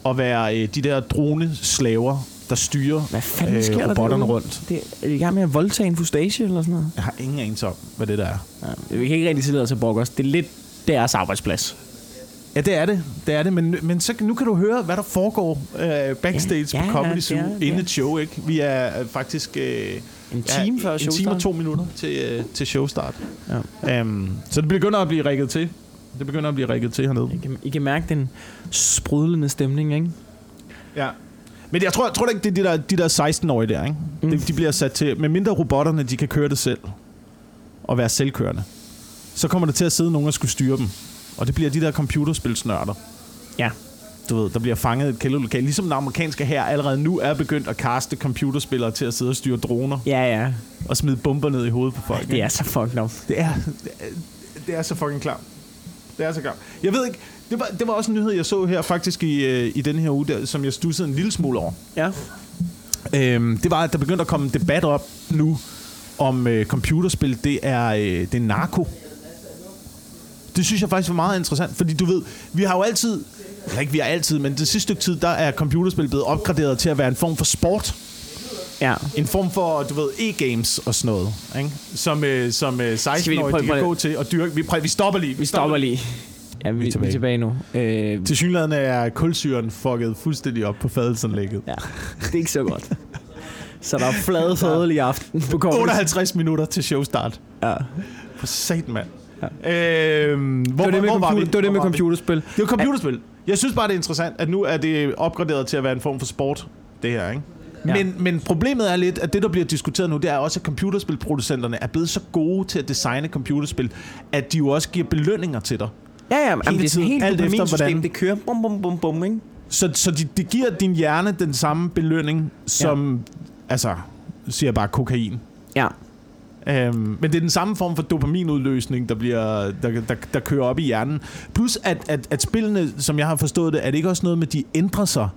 og være øh, de der drone-slaver, der styrer Hvad fanden sker der robotterne derude? rundt. Det, er det i gang med at voldtage en fustage eller sådan noget? Jeg har ingen anelse om, hvad det der er. Ja, vi kan ikke rigtig tillade os at brokke os. Det er lidt deres arbejdsplads. Ja, det er det. Det er det. Men, men så, nu kan du høre, hvad der foregår øh, backstage Ja, ja, ja, på Comedy ja, Zoo ja, inden ja. et show. Ikke? Vi er øh, faktisk øh, En time før en time og to minutter til, øh, til showstart. Ja. Um, så det begynder at blive rigget til. Det begynder at blive rigget til hernede. I kan, I kan mærke den sprudlende stemning, ikke? Ja. Men jeg tror, jeg tror ikke, det er de der, de der 16-årige der, ikke? Mm. De, de bliver sat til, med mindre robotterne, de kan køre det selv, og være selvkørende, så kommer der til at sidde nogen og skulle styre dem. Og det bliver de der computerspilsnørder. Ja. Du ved, der bliver fanget et kælderlokale. Ligesom den amerikanske her allerede nu er begyndt at kaste computerspillere til at sidde og styre droner Ja, ja. og smide bomber ned i hovedet på folk. Det er så fucked up. det er, det er, det er så fucking klart. Det er så klart. Jeg ved ikke, det var, det var også en nyhed, jeg så her faktisk i, øh, i den her uge, der, som jeg stussede en lille smule over. Ja. Øhm, det var, at der begyndte at komme en debat op nu, om øh, computerspil, det er, øh, det er narko. Det synes jeg faktisk var meget interessant, fordi du ved, vi har jo altid, ikke vi har altid, men det sidste stykke tid, der er computerspil blevet opgraderet til at være en form for sport. Ja. En form for, du ved, e-games og sådan noget, ikke? Som, øh, som øh, 16-årige prøve- de kan prøve- gå til og dyrke. Vi, prøv, vi stopper lige. Vi stopper lige. Ja, vi, vi er tilbage, vi er tilbage nu. Øh, Til synligheden er kulsyren fucket fuldstændig op på fadelsanlægget. ja, det er ikke så godt. Så der er flade fadel i aften på Comedy. 58 minutter til showstart. Ja. For satan, mand. Ja. Øhm, hvor, Det var det med, hvor var computer, vi? det var det Hvor med var vi? computerspil. Det var computerspil. Jeg synes bare, det er interessant, at nu er det opgraderet til at være en form for sport, det her, ikke? Ja. Men, men problemet er lidt, at det, der bliver diskuteret nu, det er også, at computerspilproducenterne er blevet så gode til at designe computerspil, at de jo også giver belønninger til dig. Ja, ja, men det er sådan helt alt efter, hvordan- det kører bum, bum, bum, bum, ikke? Så, så de, de giver din hjerne den samme belønning, som, ja. altså, siger bare kokain. Ja. Øhm, men det er den samme form for dopaminudløsning, der, bliver, der, der, der kører op i hjernen. Plus at, at, at spillene, som jeg har forstået det, er det ikke også noget med, at de ændrer sig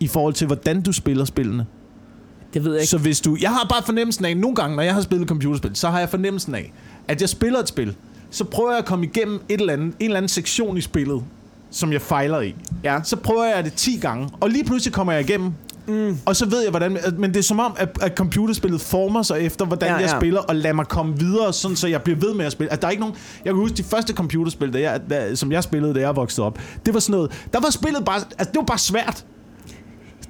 i forhold til, hvordan du spiller spillene. Det ved jeg ikke. Så hvis du... Jeg har bare fornemmelsen af, nogle gange, når jeg har spillet computerspil, så har jeg fornemmelsen af, at jeg spiller et spil, så prøver jeg at komme igennem et eller andet, en eller anden sektion i spillet, som jeg fejler i. Ja. Så prøver jeg det 10 gange, og lige pludselig kommer jeg igennem, mm. og så ved jeg, hvordan... Men det er som om, at, at computerspillet former sig efter, hvordan Ja, ja, jeg spiller, og lader mig komme videre, sådan så jeg bliver ved med at spille. At der er ikke nogen... Jeg kan huske, de første computerspil, der jeg, der, som jeg spillede, da jeg voksede op, det var sådan noget... Der var spillet bare... Altså, det var bare svært.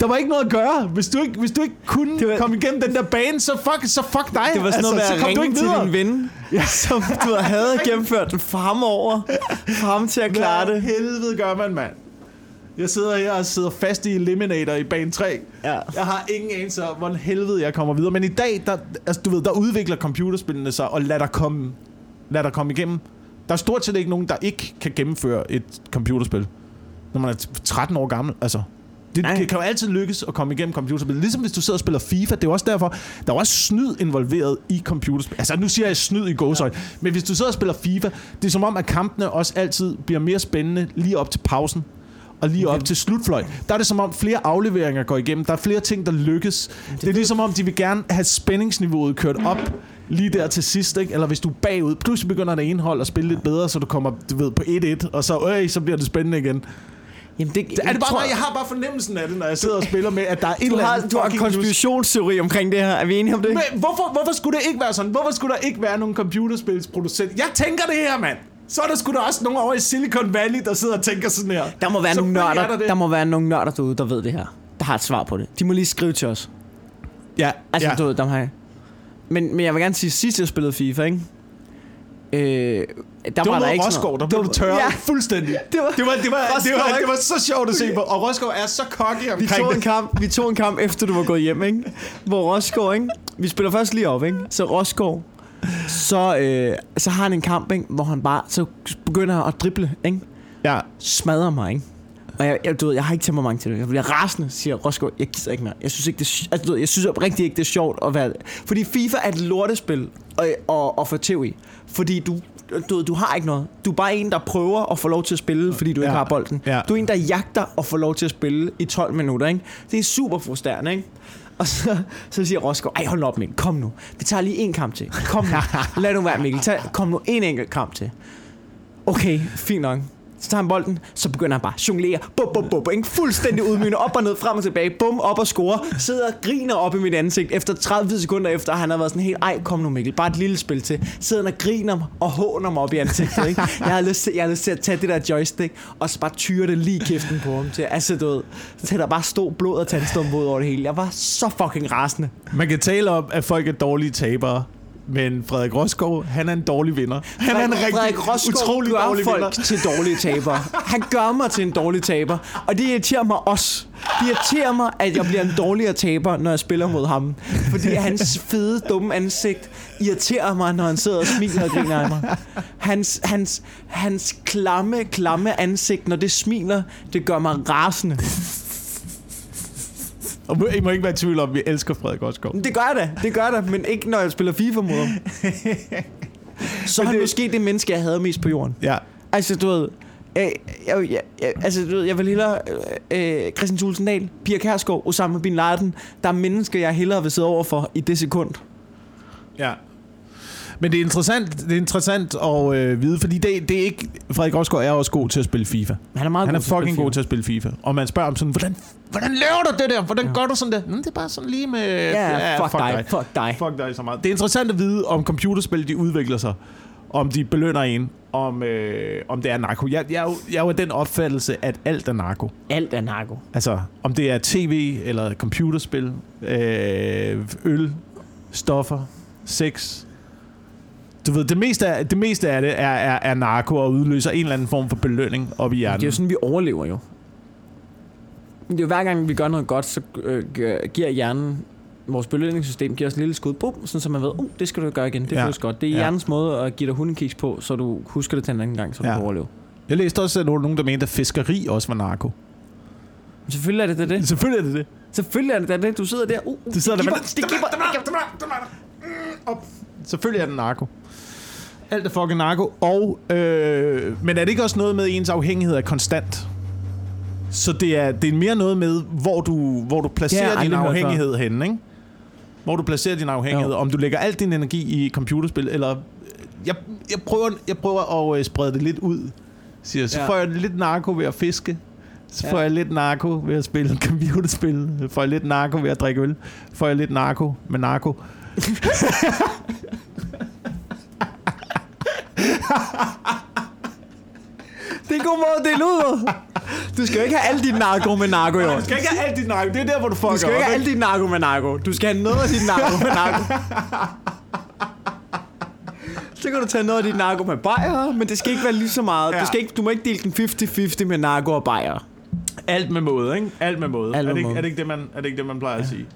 Der var ikke noget at gøre. Hvis du ikke, hvis du ikke kunne Det var- komme igennem den der bane, så fuck, så fuck dig. Det var sådan noget med så at ringe ikke til videre. din ven, ja. som du havde gennemført den for ham over. For ham til at klare Hvad det. helvede gør man, mand? Jeg sidder her og sidder fast i Eliminator i bane 3. Ja. Jeg har ingen anelse om, hvordan helvede jeg kommer videre. Men i dag, der, altså, du ved, der udvikler computerspillene sig og lader dig komme, lader dig komme igennem. Der er stort set ikke nogen, der ikke kan gennemføre et computerspil, når man er 13 år gammel. Altså, det Nej. kan, kan jo altid lykkes at komme igennem computerspil. Ligesom hvis du sidder og spiller FIFA, det er også derfor, der er også snyd involveret i computerspil. Altså nu siger jeg snyd i gåsøjne, ja. men hvis du sidder og spiller FIFA, det er som om, at kampene også altid bliver mere spændende lige op til pausen og lige op til slutfløjt. Der er det som om flere afleveringer går igennem. Der er flere ting, der lykkes. Det, det er ligesom om, de vil gerne have spændingsniveauet kørt op lige der til sidst, ikke? Eller hvis du er bagud, pludselig begynder det ene hold at spille lidt bedre, så du kommer du ved, på 1-1, og så, øh, så bliver det spændende igen. Jamen, det, Er det bare mig? Jeg har bare fornemmelsen af det, når jeg sidder og spiller med, at der er et eller har, andet du har en konspirationsteori omkring det her. Er vi enige om det? men hvorfor, hvorfor skulle det ikke være sådan? Hvorfor skulle der ikke være nogen computerspilsproducent? Jeg tænker det her, mand. Så er der sgu da også nogen over i Silicon Valley, der sidder og tænker sådan her. Der må være nogle nørder, er der der må være nogle nørder derude, der ved det her. Der har et svar på det. De må lige skrive til os. Ja, Altså, ja. du ved, dem har jeg. Men, men jeg vil gerne sige, sidst jeg spillede FIFA, ikke? Øh, der det var var der ikke Roskov, der blev du tørret Ja, fuldstændig. det var, Det var, det, var, det, var, ikke? det var så sjovt at se på. Og Roskov er så cocky vi omkring tog, en det. kamp, vi tog en kamp efter du var gået hjem, ikke? Hvor Roskov, ikke? Vi spiller først lige op, ikke? Så Roskov, så, øh, så har han en kamp, ikke? Hvor han bare, så begynder han at drible, ikke? Ja, Smadrer mig, ikke? Og jeg, jeg, du ved, jeg har ikke temperament til det. Jeg bliver rasende, siger Roskov. Jeg gider ikke mere. Jeg synes ikke, det altså, du ved, jeg synes rigtig ikke, det er sjovt at være... Fordi FIFA er et lortespil og, og, og få tæv i. Fordi du, du, du har ikke noget. Du er bare en, der prøver at få lov til at spille, fordi du ikke Ja. har bolden. Ja. Du er en, der jagter at få lov til at spille i 12 minutter, ikke? Det er super frustrerende, ikke? Og så, så siger Roskov, ej hold op Mikkel, kom nu. Vi tager lige en kamp til. Kom nu. Lad nu være Mikkel. Tag, kom nu en enkelt kamp til. Okay, fint nok. Så tager han bolden, så begynder han bare at jonglere. Bum, bum, bum, bum, Fuldstændig udmygende, op og ned, frem og tilbage. Bum, op og score. Sidder og griner op i mit ansigt. Efter 30 sekunder efter, han har været sådan helt, ej, kom nu Mikkel, bare et lille spil til. Sidder han og griner og håner mig op i ansigtet, ikke? Jeg har lyst til, jeg har lyst til at tage det der joystick, og så bare tyre det lige i kæften på ham til. Altså, du ved, til der bare stod blod og tandstumpe ud over det hele. Jeg var så fucking rasende. Man kan tale om, at folk er dårlige tabere, men Frederik Roskov, han er en dårlig vinder. Han er en rigtig Frederik Rosgaard utrolig gør dårlig folk vinder. til dårlige tabere. Han gør mig til en dårlig taber. Og det irriterer mig også. Det irriterer mig, at jeg bliver en dårligere taber, når jeg spiller mod ham. Fordi hans fede, dumme ansigt irriterer mig, når han sidder og smiler og griner af mig. Hans, hans, hans klamme, klamme ansigt, når det smiler, det gør mig rasende. Og må- I må ikke være i tvivl om, at vi elsker Frederik Roskov. Det gør jeg da, det gør jeg da, men ikke når jeg spiller FIFA mod ham. Så er han det- måske det menneske, jeg havde mest på jorden. Ja. Altså, du ved... Jeg, jeg, jeg, jeg, altså, du ved, jeg vil hellere... Øh, øh, Christian Tulsendal, Pia Kærsgaard, Osama Bin Laden. Der er mennesker, jeg hellere vil sidde over for i det sekund. Ja. Men det er interessant, det er interessant at øh, vide, fordi det, det er ikke... Frederik Rosgaard er også god til at spille FIFA. Han er meget Han er god til fucking god til at spille FIFA. Og man spørger om sådan, hvordan, hvordan laver du det der? Hvordan ja. gør du sådan der? Mm, det er bare sådan lige med... Ja, fuck, dig, fuck dig. Fuck dig så meget. Det er interessant at vide, om computerspil de udvikler sig. Om de belønner en. Om, øh, om det er narko. Jeg, jeg, er jo, jeg er jo af den opfattelse, at alt er narko. Alt er narko. Altså, om det er tv eller computerspil, øh, øl, stoffer, sex. Du ved, det meste af det, meste af det er, er, er narko og udløser en eller anden form for belønning op i hjernen. Det er jo sådan, vi overlever jo. Det er jo hver gang, vi gør noget godt, så øh, giver hjernen vores belønningssystem giver os et lille skud, bum, sådan så man ved, uh, det skal du gøre igen, det Ja. føles godt. Det er Ja. hjernens måde at give dig hundekiks på, så du husker det til en anden gang, så du Ja. kan overleve. Jeg læste også, at nogen, der mente, at fiskeri også var narko. Men Selvfølgelig er det det. det. Selvfølgelig er det det. Selvfølgelig er det det. det. Du sidder der, uh, uh, Du sidder der det med- giver, det giver, Selvfølgelig er det narko. Alt er fucking narko. Og, øh, men er det ikke også noget med, at ens afhængighed er konstant? Så det er, det er mere noget med, hvor du, hvor du placerer jeg din afhængighed henne, ikke? Hvor du placerer din afhængighed. Jo. Om du lægger al din energi i computerspil, eller... Jeg, jeg, prøver, jeg prøver at øh, sprede det lidt ud. Siger, så Ja. får jeg lidt narko ved at fiske. Så Ja. får jeg lidt narko ved at spille computerspil. Så får jeg lidt narko ved at drikke øl. Så får jeg lidt narko med narko. Det er en god måde at dele ud. på. Du skal jo ikke have alt dit narko med narko år. Du skal ikke have alt dit narko. Det er der, hvor du fucker Du skal jo ikke have alt dit narko med narko. Du skal have noget af dit narko med narko. Så kan du tage noget af dit narko med bajer, men det skal ikke være lige så meget. Ja. Du, skal ikke, du må ikke dele den 50-50 med narko og bajer. Alt med måde, ikke? Alt med måde. Alt er, med det ikke, måde. er, det ikke det, man, er det ikke det, man plejer ja. at sige?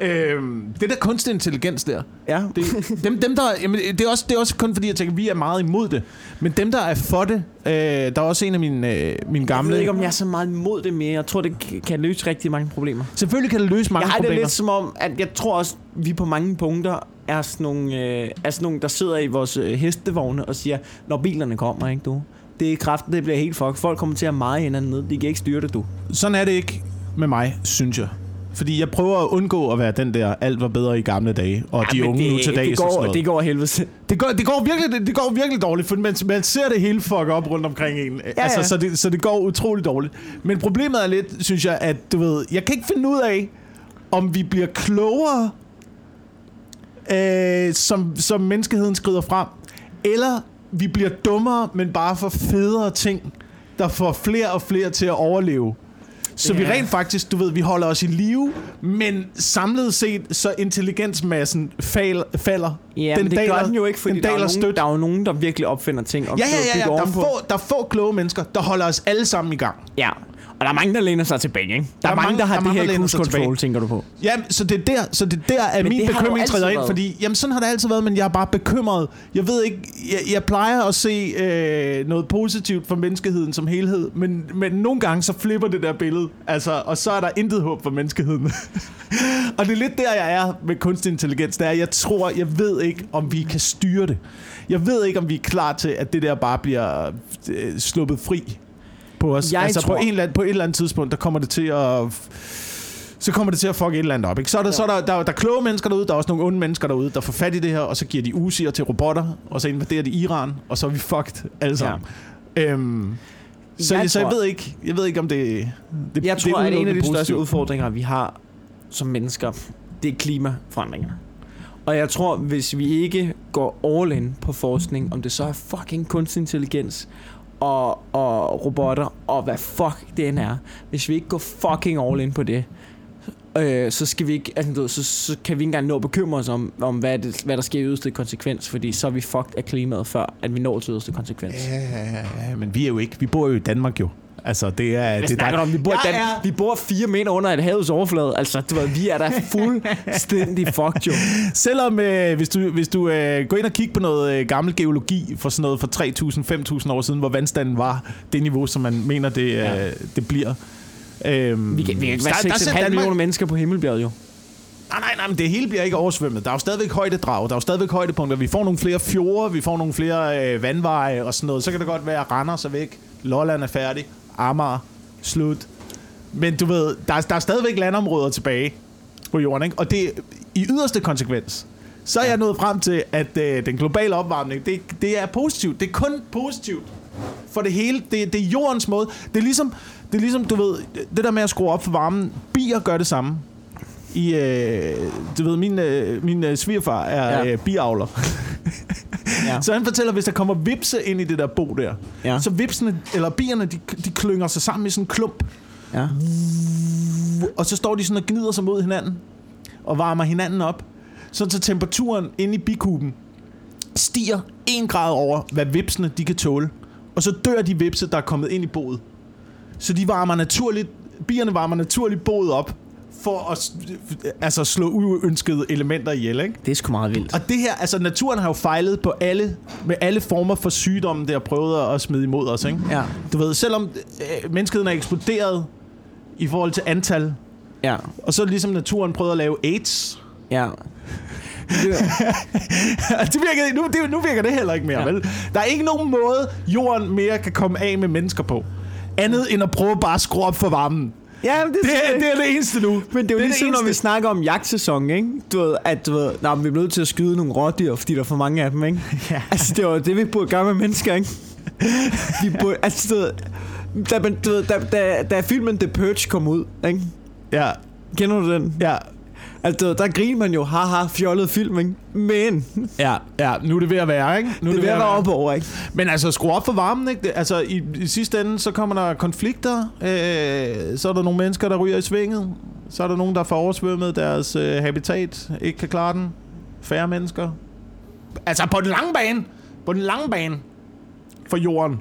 Øhm, det der kunstig intelligens der, Ja. det, dem, dem der, jamen, det, er også, det er også kun fordi, jeg tænker, vi er meget imod det. Men dem, der er for det, øh, der er også en af mine, øh, mine Jeg gamle... ved ikke, om jeg er så meget imod det mere. Jeg tror, det kan løse rigtig mange problemer. Selvfølgelig kan det løse mange jeg har det problemer. lidt som om, at jeg tror også, vi på mange punkter er sådan nogle, øh, er sådan nogle der sidder i vores øh, hestevogne og siger, når bilerne kommer, ikke du? Det er kraften, det bliver helt fuck. Folk kommer til at meget hinanden ned. De kan ikke styre det, du. Sådan er det ikke med mig, synes jeg. Fordi jeg prøver at undgå at være den der, alt var bedre i gamle dage, og ja, de unge det, nu til dags det går, det går helvede. Det går, det, går virkelig, det, det går virkelig dårligt, for man, man ser det hele fuck op rundt omkring en. Ja, altså, ja. Så, det, så det går utroligt dårligt. Men problemet er lidt, synes jeg, at du ved, jeg kan ikke finde ud af, om vi bliver klogere, øh, som, som menneskeheden skrider frem, eller vi bliver dummere, men bare får federe ting, der får flere og flere til at overleve. Så vi rent faktisk, du ved, vi holder os i live, men samlet set, så intelligensmassen fal, falder. Ja, den men det gør den jo ikke, fordi den der, er daler nogen, der er jo nogen, der virkelig opfinder ting. Og Ja, ja, ja, ja. Der, er få, der er få kloge mennesker, der holder os alle sammen i gang. Ja, Og der er mange, der læner sig tilbage, ikke? Der, der er, mange, mange, der har der er det mange, her cruise control, tænker du på. Ja, så det er der, så det er der at Men min bekymring træder ind, fordi jamen sådan har det altid været, men jeg er bare bekymret. Jeg ved ikke, jeg, jeg plejer at se øh, noget positivt for menneskeheden som helhed, men, men nogle gange så flipper det der billede, altså, og så er der intet håb for menneskeheden. og det er lidt der, jeg er med kunstig intelligens. Det er, jeg tror, jeg ved ikke, om vi kan styre det. Jeg ved ikke, om vi er klar til, at det der bare bliver øh, sluppet fri på os. Jeg altså tror- på, en eller anden, på et eller andet tidspunkt, der kommer det til at så kommer det til at fuck et eller andet op. Ikke? Så er, der, ja. så er der, der, der er kloge mennesker derude, der er også nogle onde mennesker derude, der får fat i det her, og så giver de usiger til robotter, og så invaderer de Iran, og så er vi fucked alle sammen. Ja. Øhm, så, Jeg jeg, så jeg tror- ved ikke, jeg ved ikke om det, det Jeg det tror, er at en af de udelukkende største udfordringer, vi har som mennesker, det er klimaforandringerne. Og jeg tror, hvis vi ikke går all in på forskning, om det så er fucking kunstig intelligens og, og robotter og hvad fuck det end er, hvis vi ikke går fucking all in på det, øh, så skal vi ikke, altså, du så, så kan vi ikke engang nå at bekymre os om, om hvad, det, hvad der sker i yderste konsekvens, fordi så er vi fucked af klimaet, før at vi når til yderste konsekvens. Ja, ja, ja, ja, men vi er jo ikke, vi bor jo i Danmark jo. Altså, det er... Hvad det du om? Vi bor, Dan- er- vi bor fire meter under et havets overflade. Altså, du ved, vi er da fuldstændig fucked, jo. Selvom øh, hvis du, hvis du øh, går ind og kigger på noget øh, gammel geologi for sådan noget for 3.000-5.000 år siden, hvor vandstanden var det niveau, som man mener, det, øh, Ja. det bliver. Øhm, Vi kan, vi kan ikke være ser 6,5 Danmark- millioner mennesker på Himmelbjerget, jo. Nej, nej, nej, men det hele bliver ikke oversvømmet. Der er jo stadigvæk højdedrag, der er jo stadigvæk højdepunkter. Vi får nogle flere fjorde, vi får nogle flere øh, vandveje og sådan noget. Så kan det godt være, at Randers er væk, Lolland er færdig, Amager, slut. Men du ved, der er, der er stadigvæk landområder tilbage på jorden, ikke? Og det i yderste konsekvens, så er ja. jeg nået frem til, at øh, den globale opvarmning, det, det er positivt. Det er kun positivt for det hele. Det, det er jordens måde. Det er ligesom, det er ligesom, du ved, det der med at skrue op for varmen. Bier gør det samme. I, øh, du ved, min, øh, min øh, svigerfar er Ja. ja. øh, biavler. Ja. Så han fortæller, hvis der kommer vipse ind i det der bo der, Ja. ja. så vipsene, eller bierne, de, de klynger sig sammen i sådan en klump. Ja. Og så står de sådan og gnider sig mod hinanden og varmer hinanden op. Så til temperaturen inde i bikuben stiger 1 grad over, hvad vipsene de kan tåle. Og så dør de vipse, der er kommet ind i boet. Så de varmer naturligt, bierne varmer naturligt boet op, for at altså slå uønskede elementer ihjel, ikke? Det er sgu meget vildt. Og det her, altså naturen har jo fejlet på alle, med alle former for sygdomme, der har prøvet at smide imod os, ikke? Ja. Du ved, selvom øh, menneskeheden er eksploderet i forhold til antal, Ja. og så ligesom naturen prøvede at lave AIDS. Ja. Det, virker, nu, det, nu virker det heller ikke mere, ja. vel? Der er ikke nogen måde, jorden mere kan komme af med mennesker på. Andet end at prøve bare at skrue op for varmen. Ja, men det, Det er det, er det eneste nu. Men det er jo det ligesom, når vi snakker om jagtsæson, ikke? Du ved, at du ved, nej, vi er nødt til at skyde nogle rådyr, fordi der er for mange af dem, ikke? Ja. Altså, det var det, vi burde gøre med mennesker, ikke? Vi burde, altså, du ved, da, man- du ved, da, da, da filmen The Purge kom ud, ikke? Ja, Kender du den? ja, Altså, der griner man jo, haha, fjollet film, ikke? Men ja, ja. Nu er det ved at være, ikke? Nu det er ved at være op over, ikke? Men altså, skru op for varmen, ikke? Det, altså, i, i sidste ende, så kommer der konflikter. Øh, så er der nogle mennesker, der ryger i svinget. Så er der nogen, der får oversvømmet deres øh, habitat. Ikke kan klare den. Færre mennesker. Altså, på den lange bane. På den lange bane. For jorden.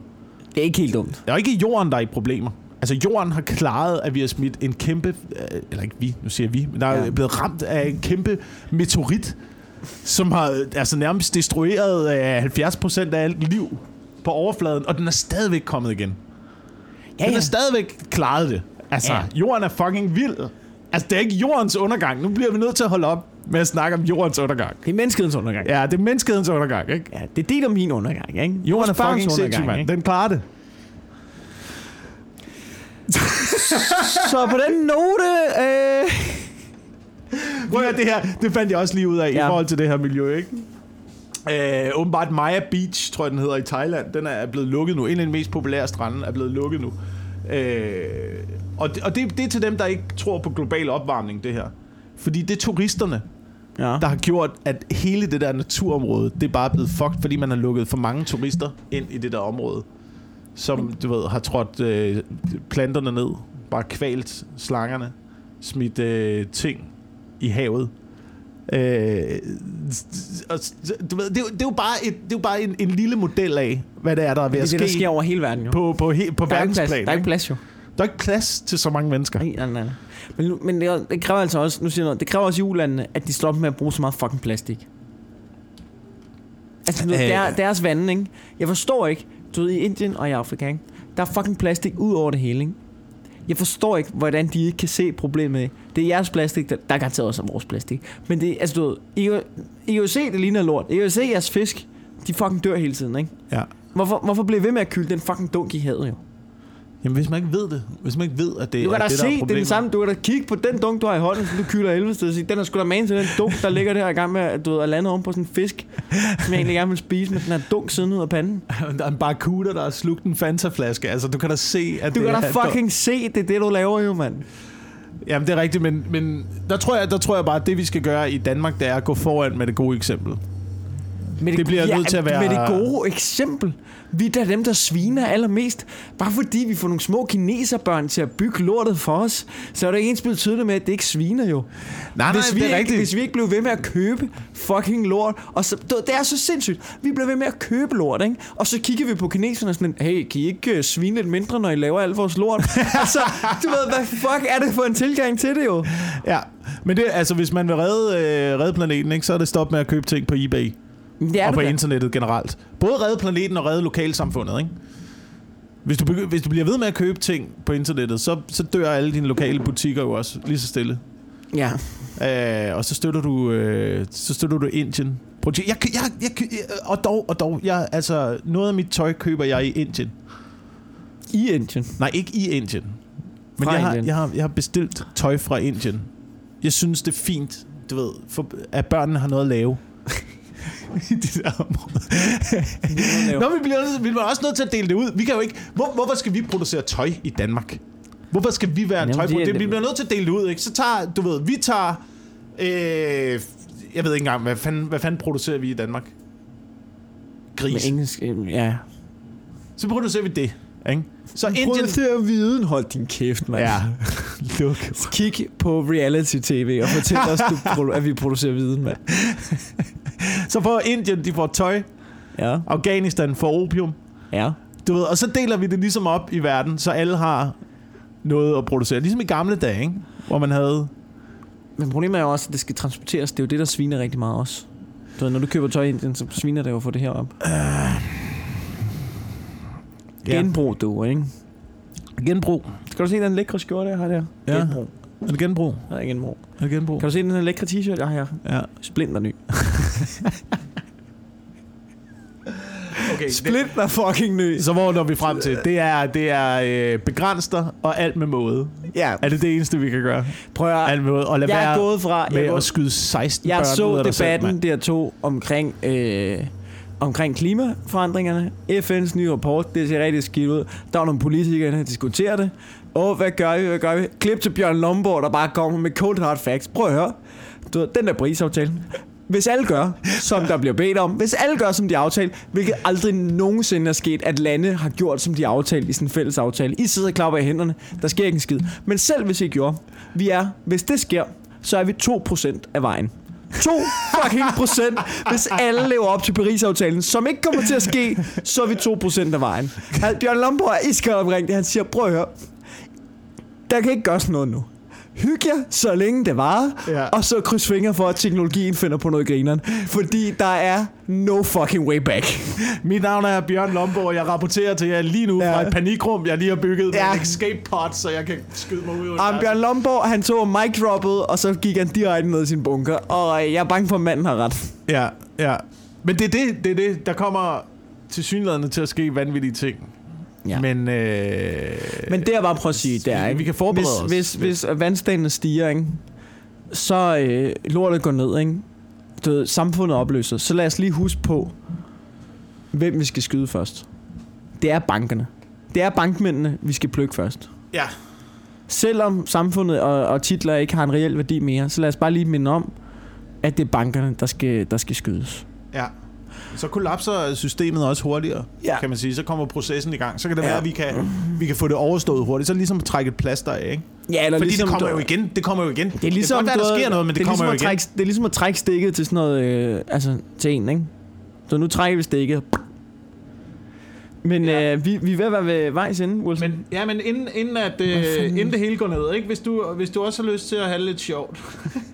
Det er ikke helt dumt. Det er ikke jorden, der er i problemer. Altså, jorden har klaret, at vi har smidt en kæmpe... øh, Eller ikke vi, nu siger vi. Men der er Ja. blevet ramt af en kæmpe meteorit, som har øh, altså nærmest destrueret øh, 70% af alt liv på overfladen, og den er stadigvæk kommet igen. Ja, Den ja. har stadigvæk klaret det. Altså, Ja. jorden er fucking vild. Altså, det er ikke jordens undergang. Nu bliver vi nødt til at holde op med at snakke om jordens undergang. Det er menneskehedens undergang. Ja, det er menneskehedens undergang, ikke? Ja, det er dit og min undergang, ikke? Jorden er Vores fucking sindssyg, mand. Den klarer det. Så på den note... Øh... Prøv at det her, det fandt jeg også lige ud af. Ja. i forhold til det her miljø, ikke? Øh, åbenbart Maya Beach, tror jeg den hedder i Thailand, den er blevet lukket nu. En af de mest populære strande er blevet lukket nu. Øh, og det, og det, det er til dem, der ikke tror på global opvarmning, det her. Fordi det er turisterne, Ja. der har gjort, at hele det der naturområde, det er bare blevet fucked, fordi man har lukket for mange turister ind i det der område. Som, du ved, har trådt øh, planterne ned, bare kvalt slangerne, smidt øh, ting i havet. Øh, og, du ved, det, er det er jo bare, et, det er jo bare en, en lille model af, hvad det er, der er ved Det er at det, der ske sker over hele verden, jo. på, på, he, på der er ikke plads. verdensplan. Der er ikke plads, jo. Der er ikke plads til så mange mennesker. Nej, nej, nej. Men, nu- men det, det, kræver altså også, nu siger jeg noget, det kræver også i ulandene, at de stopper med at bruge så meget fucking plastik. Altså, ved, Øh. der, deres vande, ikke? Jeg forstår ikke, du ved, i Indien og i Afrika, ikke? Der er fucking plastik ud over det hele, ikke? Jeg forstår ikke, hvordan de ikke kan se problemet. Det er jeres plastik, der, der er garanteret også vores plastik. Men det, altså du ved, I, I kan se, det ligner lort. I kan jo se, jeres fisk, de fucking dør hele tiden, ikke? Ja. Hvorfor, hvorfor bliver I ved med at kylde den fucking dunk i havet, jo? Jamen, hvis man ikke ved det, hvis man ikke ved, at det Du kan er da det, se, der er det er den samme. Du kan da kigge på den dunk, du har i hånden, som du kylder 11 steder. og sige, Den er sgu da man til den dunk, der ligger der i gang med at, du ved, at lande oven på sådan en fisk, som jeg egentlig gerne vil spise med den her dunk siden ud af panden. Der er en barracuda, der har slugt en Fanta-flaske. Altså, du kan da se, at Du det kan da er... fucking se, det er det, du laver jo, mand. Jamen, det er rigtigt, men, men der, tror jeg, der tror jeg bare, at det, vi skal gøre i Danmark, det er at gå foran med det gode eksempel. Men Det bliver nødt til at være- Med det gode eksempel. Vi er da dem, der sviner allermest. Bare fordi vi får nogle små kineserbørn til at bygge lortet for os, så er det ikke ens betydeligt med, at det ikke sviner jo. Nej, hvis, vi ikke, hvis vi ikke blev ved med at købe fucking lort, og så, det er så sindssygt. Vi blev ved med at købe lort, ikke? Og så kigger vi på kineserne og sådan, hey, kan I ikke uh, svine lidt mindre, når I laver al vores lort? altså, du ved, hvad fuck er det for en tilgang til det jo? Ja, men det, altså, hvis man vil redde, øh, redde planeten, ikke, så er det stop med at købe ting på eBay. Det er og på det internettet generelt. Både redde planeten og redde lokalsamfundet, ikke? Hvis du, hvis du bliver ved med at købe ting på internettet, så, så dør alle dine lokale butikker jo også lige så stille. Ja. Øh, og så støtter du, øh, så støtter du Indien. Jeg, jeg, jeg, jeg, og dog, og dog, jeg, altså, noget af mit tøj køber jeg i Indien. I Indien. Nej, ikke i Indien. Men Fra jeg har, jeg, har, jeg har bestilt tøj fra Indien. Jeg synes, det er fint, du ved, for, at børnene har noget at lave. I det der område. Nå, vi bliver, vi bliver også nødt til at dele det ud. Vi kan jo ikke... Hvor, hvorfor skal vi producere tøj i Danmark? Hvorfor skal vi være en Jamen, tøjproduktion? det er- Det, vi bliver nødt til at dele det ud, ikke? Så tager, du ved, vi tager... Øh, jeg ved ikke engang, hvad fanden, hvad fanden producerer vi i Danmark? Med Gris. engelsk, øh, ja. Så producerer vi det, ikke? Så Indien... Producer viden, hold din kæft, mand. Ja, luk. Kig på reality-tv og fortæl os, du, at vi producerer viden, mand. Så får Indien, de får tøj. Ja, Afghanistan får opium. ja. Du ved, og så deler vi det ligesom op i verden, så alle har noget at producere. Ligesom i gamle dage, ikke? Hvor man havde... Men problemet er jo også, at det skal transporteres. Det er jo det, der sviner rigtig meget også. Du ved, når du køber tøj i Indien, så sviner det jo at få det her op. Ja. Genbrug, du, ikke? Genbrug. Skal du se den lækre skjorte, jeg har der? Ja. Genbrug. Er det genbrug? Er genbrug. Er det genbrug? Kan du se den her lækre t-shirt, jeg har her? Ja. Splinter ny. Okay, Splinter fucking ny. Så hvor når vi frem til? Det er, det er øh, begrænser og alt med måde. Ja, Er det det eneste, vi kan gøre? prøv at Alt med måde. Og lad Jeg er være gået fra... med Jeg, er at skyde 16 jeg børn ud så af selv, debatten mand. der to omkring, øh, omkring klimaforandringerne. FN's nye rapport, det ser rigtig skidt ud. Der var nogle politikere, der diskuterer det. Åh, hvad gør vi, hvad gør vi? Klip til Bjørn Lomborg, der bare kommer med cold hard facts. Prøv at høre. Du ved, den der Paris-aftale. Hvis alle gør, som der bliver bedt om, hvis alle gør, som de aftalt, hvilket aldrig nogensinde er sket, at lande har gjort, som de aftalt i sådan en fælles aftale. I sidder og klapper i hænderne, der sker ikke en skid. Men selv hvis I gjorde, vi er, hvis det sker, så er vi 2% af vejen. 2 fucking procent, hvis alle lever op til Paris-aftalen, som ikke kommer til at ske, så er vi 2 procent af vejen. Bjørn Lomborg er iskald omkring det. Han siger, prøv at høre, der kan ikke gøres noget nu. Hyg jer, så længe det varer, Ja. og så kryds fingre for, at teknologien finder på noget grineren. Fordi der er no fucking way back. Mit navn er Bjørn Lomborg, og jeg rapporterer til jer lige nu Ja. fra et panikrum, jeg lige har bygget Ja. en escape pod, så jeg kan skyde mig ud. Og Bjørn Lomborg, han tog mic droppet, og så gik han direkte ned i sin bunker. Og øh, jeg er bange for, at manden har ret. Ja, ja. Men det er det, det, er det. der kommer til synlædende til at ske vanvittige ting. Ja. Men, øh, Men det jeg bare prøver at sige, det er, ikke? Vi kan forberede hvis, os. Hvis, hvis vandstandene stiger, ikke? så øh, lortet går ned, ikke? Du ved, samfundet opløser. Så lad os lige huske på, hvem vi skal skyde først. Det er bankerne. Det er bankmændene, vi skal plukke først. Ja. Selvom samfundet og, og titler ikke har en reel værdi mere, så lad os bare lige minde om, at det er bankerne, der skal, der skal skydes. Ja. Så kollapser systemet også hurtigere, Ja. kan man sige. Så kommer processen i gang. Så kan det Ja. være, at vi kan, vi kan få det overstået hurtigt. Så er det ligesom trække et plaster af, ikke? Ja, eller Fordi ligesom, det kommer jo igen. Det kommer jo igen. Det er ligesom, det kan godt der sker noget, men det, er kommer ligesom jo igen. trække, Det er ligesom at trække stikket til sådan noget, øh, altså til en, ikke? Så nu trækker vi stikket. Men Ja. øh, vi, vi er ved at være ved vejs ende, Wilson. Men, ja, men inden, inden, at, øh, inden det hele går ned, ikke? Hvis, du, hvis du også har lyst til at have det lidt sjovt.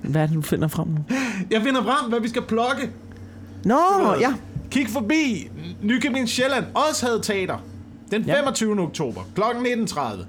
Hvad er det, du finder frem nu? Jeg finder frem, hvad vi skal plukke. Nå, ved. ja. Kig forbi Nykøbing Sjælland, Odshavet Teater. Den Ja. 25. oktober, kl. 19.30.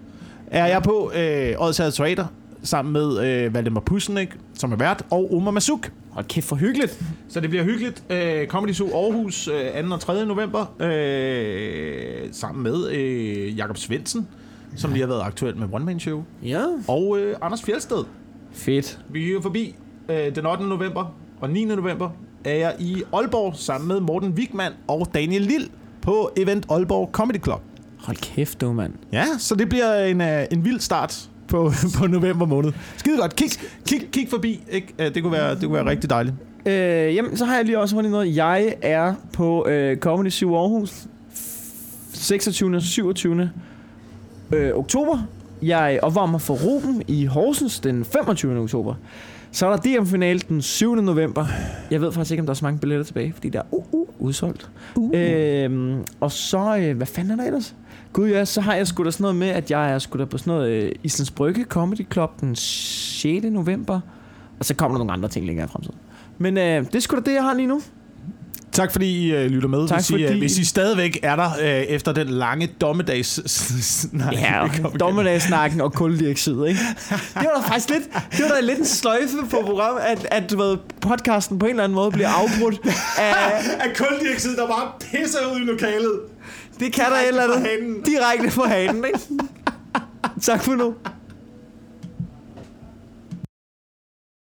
Er jeg på øh, Odshavet Teater sammen med øh, Valdemar Pussenik, som er vært, og Omar Masuk. Hold kæft for hyggeligt. Så det bliver hyggeligt. Øh, Comedy Zoo Aarhus øh, 2. og 3. november. Øh, sammen med øh, Jakob Svendsen, som lige har været aktuel med One Man Show. Ja. Og øh, Anders Fjeldsted. Fedt. Vi er forbi øh, den 8. november og 9. november er jeg i Aalborg sammen med Morten Wigman og Daniel Lille på Event Aalborg Comedy Club. Hold kæft, du mand. Ja, så det bliver en, uh, en vild start på, på november måned. Skide godt. Kig, kig, kig forbi. Ikke? Uh, det, kunne være, det kunne være rigtig dejligt. Øh, jamen, så har jeg lige også hurtigt noget. Jeg er på øh, Comedy Zoo Aarhus 26. og 27. Øh, oktober. Jeg opvarmer for Ruben i Horsens den 25. oktober. Så er der DM-finale den 7. november. Jeg ved faktisk ikke, om der er så mange billetter tilbage, fordi der er uh, uh, udsolgt. Uh. Øhm, og så, øh, hvad fanden er der ellers? Gud ja, så har jeg sgu da sådan noget med, at jeg er sgu da på sådan noget øh, Islands Brygge Comedy Club den 6. november. Og så kommer der nogle andre ting længere i fremtiden. Men øh, det er sgu da det, jeg har lige nu. Tak fordi I uh, lytter med. Tak hvis, I, fordi- uh, hvis I stadigvæk er der uh, efter den lange dommedags snak. Ja, dommedagssnakken og kuldioxid, ikke? Det var da faktisk lidt, det var da lidt en sløjfe på programmet, at, at du ved, podcasten på en eller anden måde bliver afbrudt af, Af kuldioxid, der bare pisser ud i lokalet. det kan der et eller andet fra direkte på hanen, ikke? Tak for nu.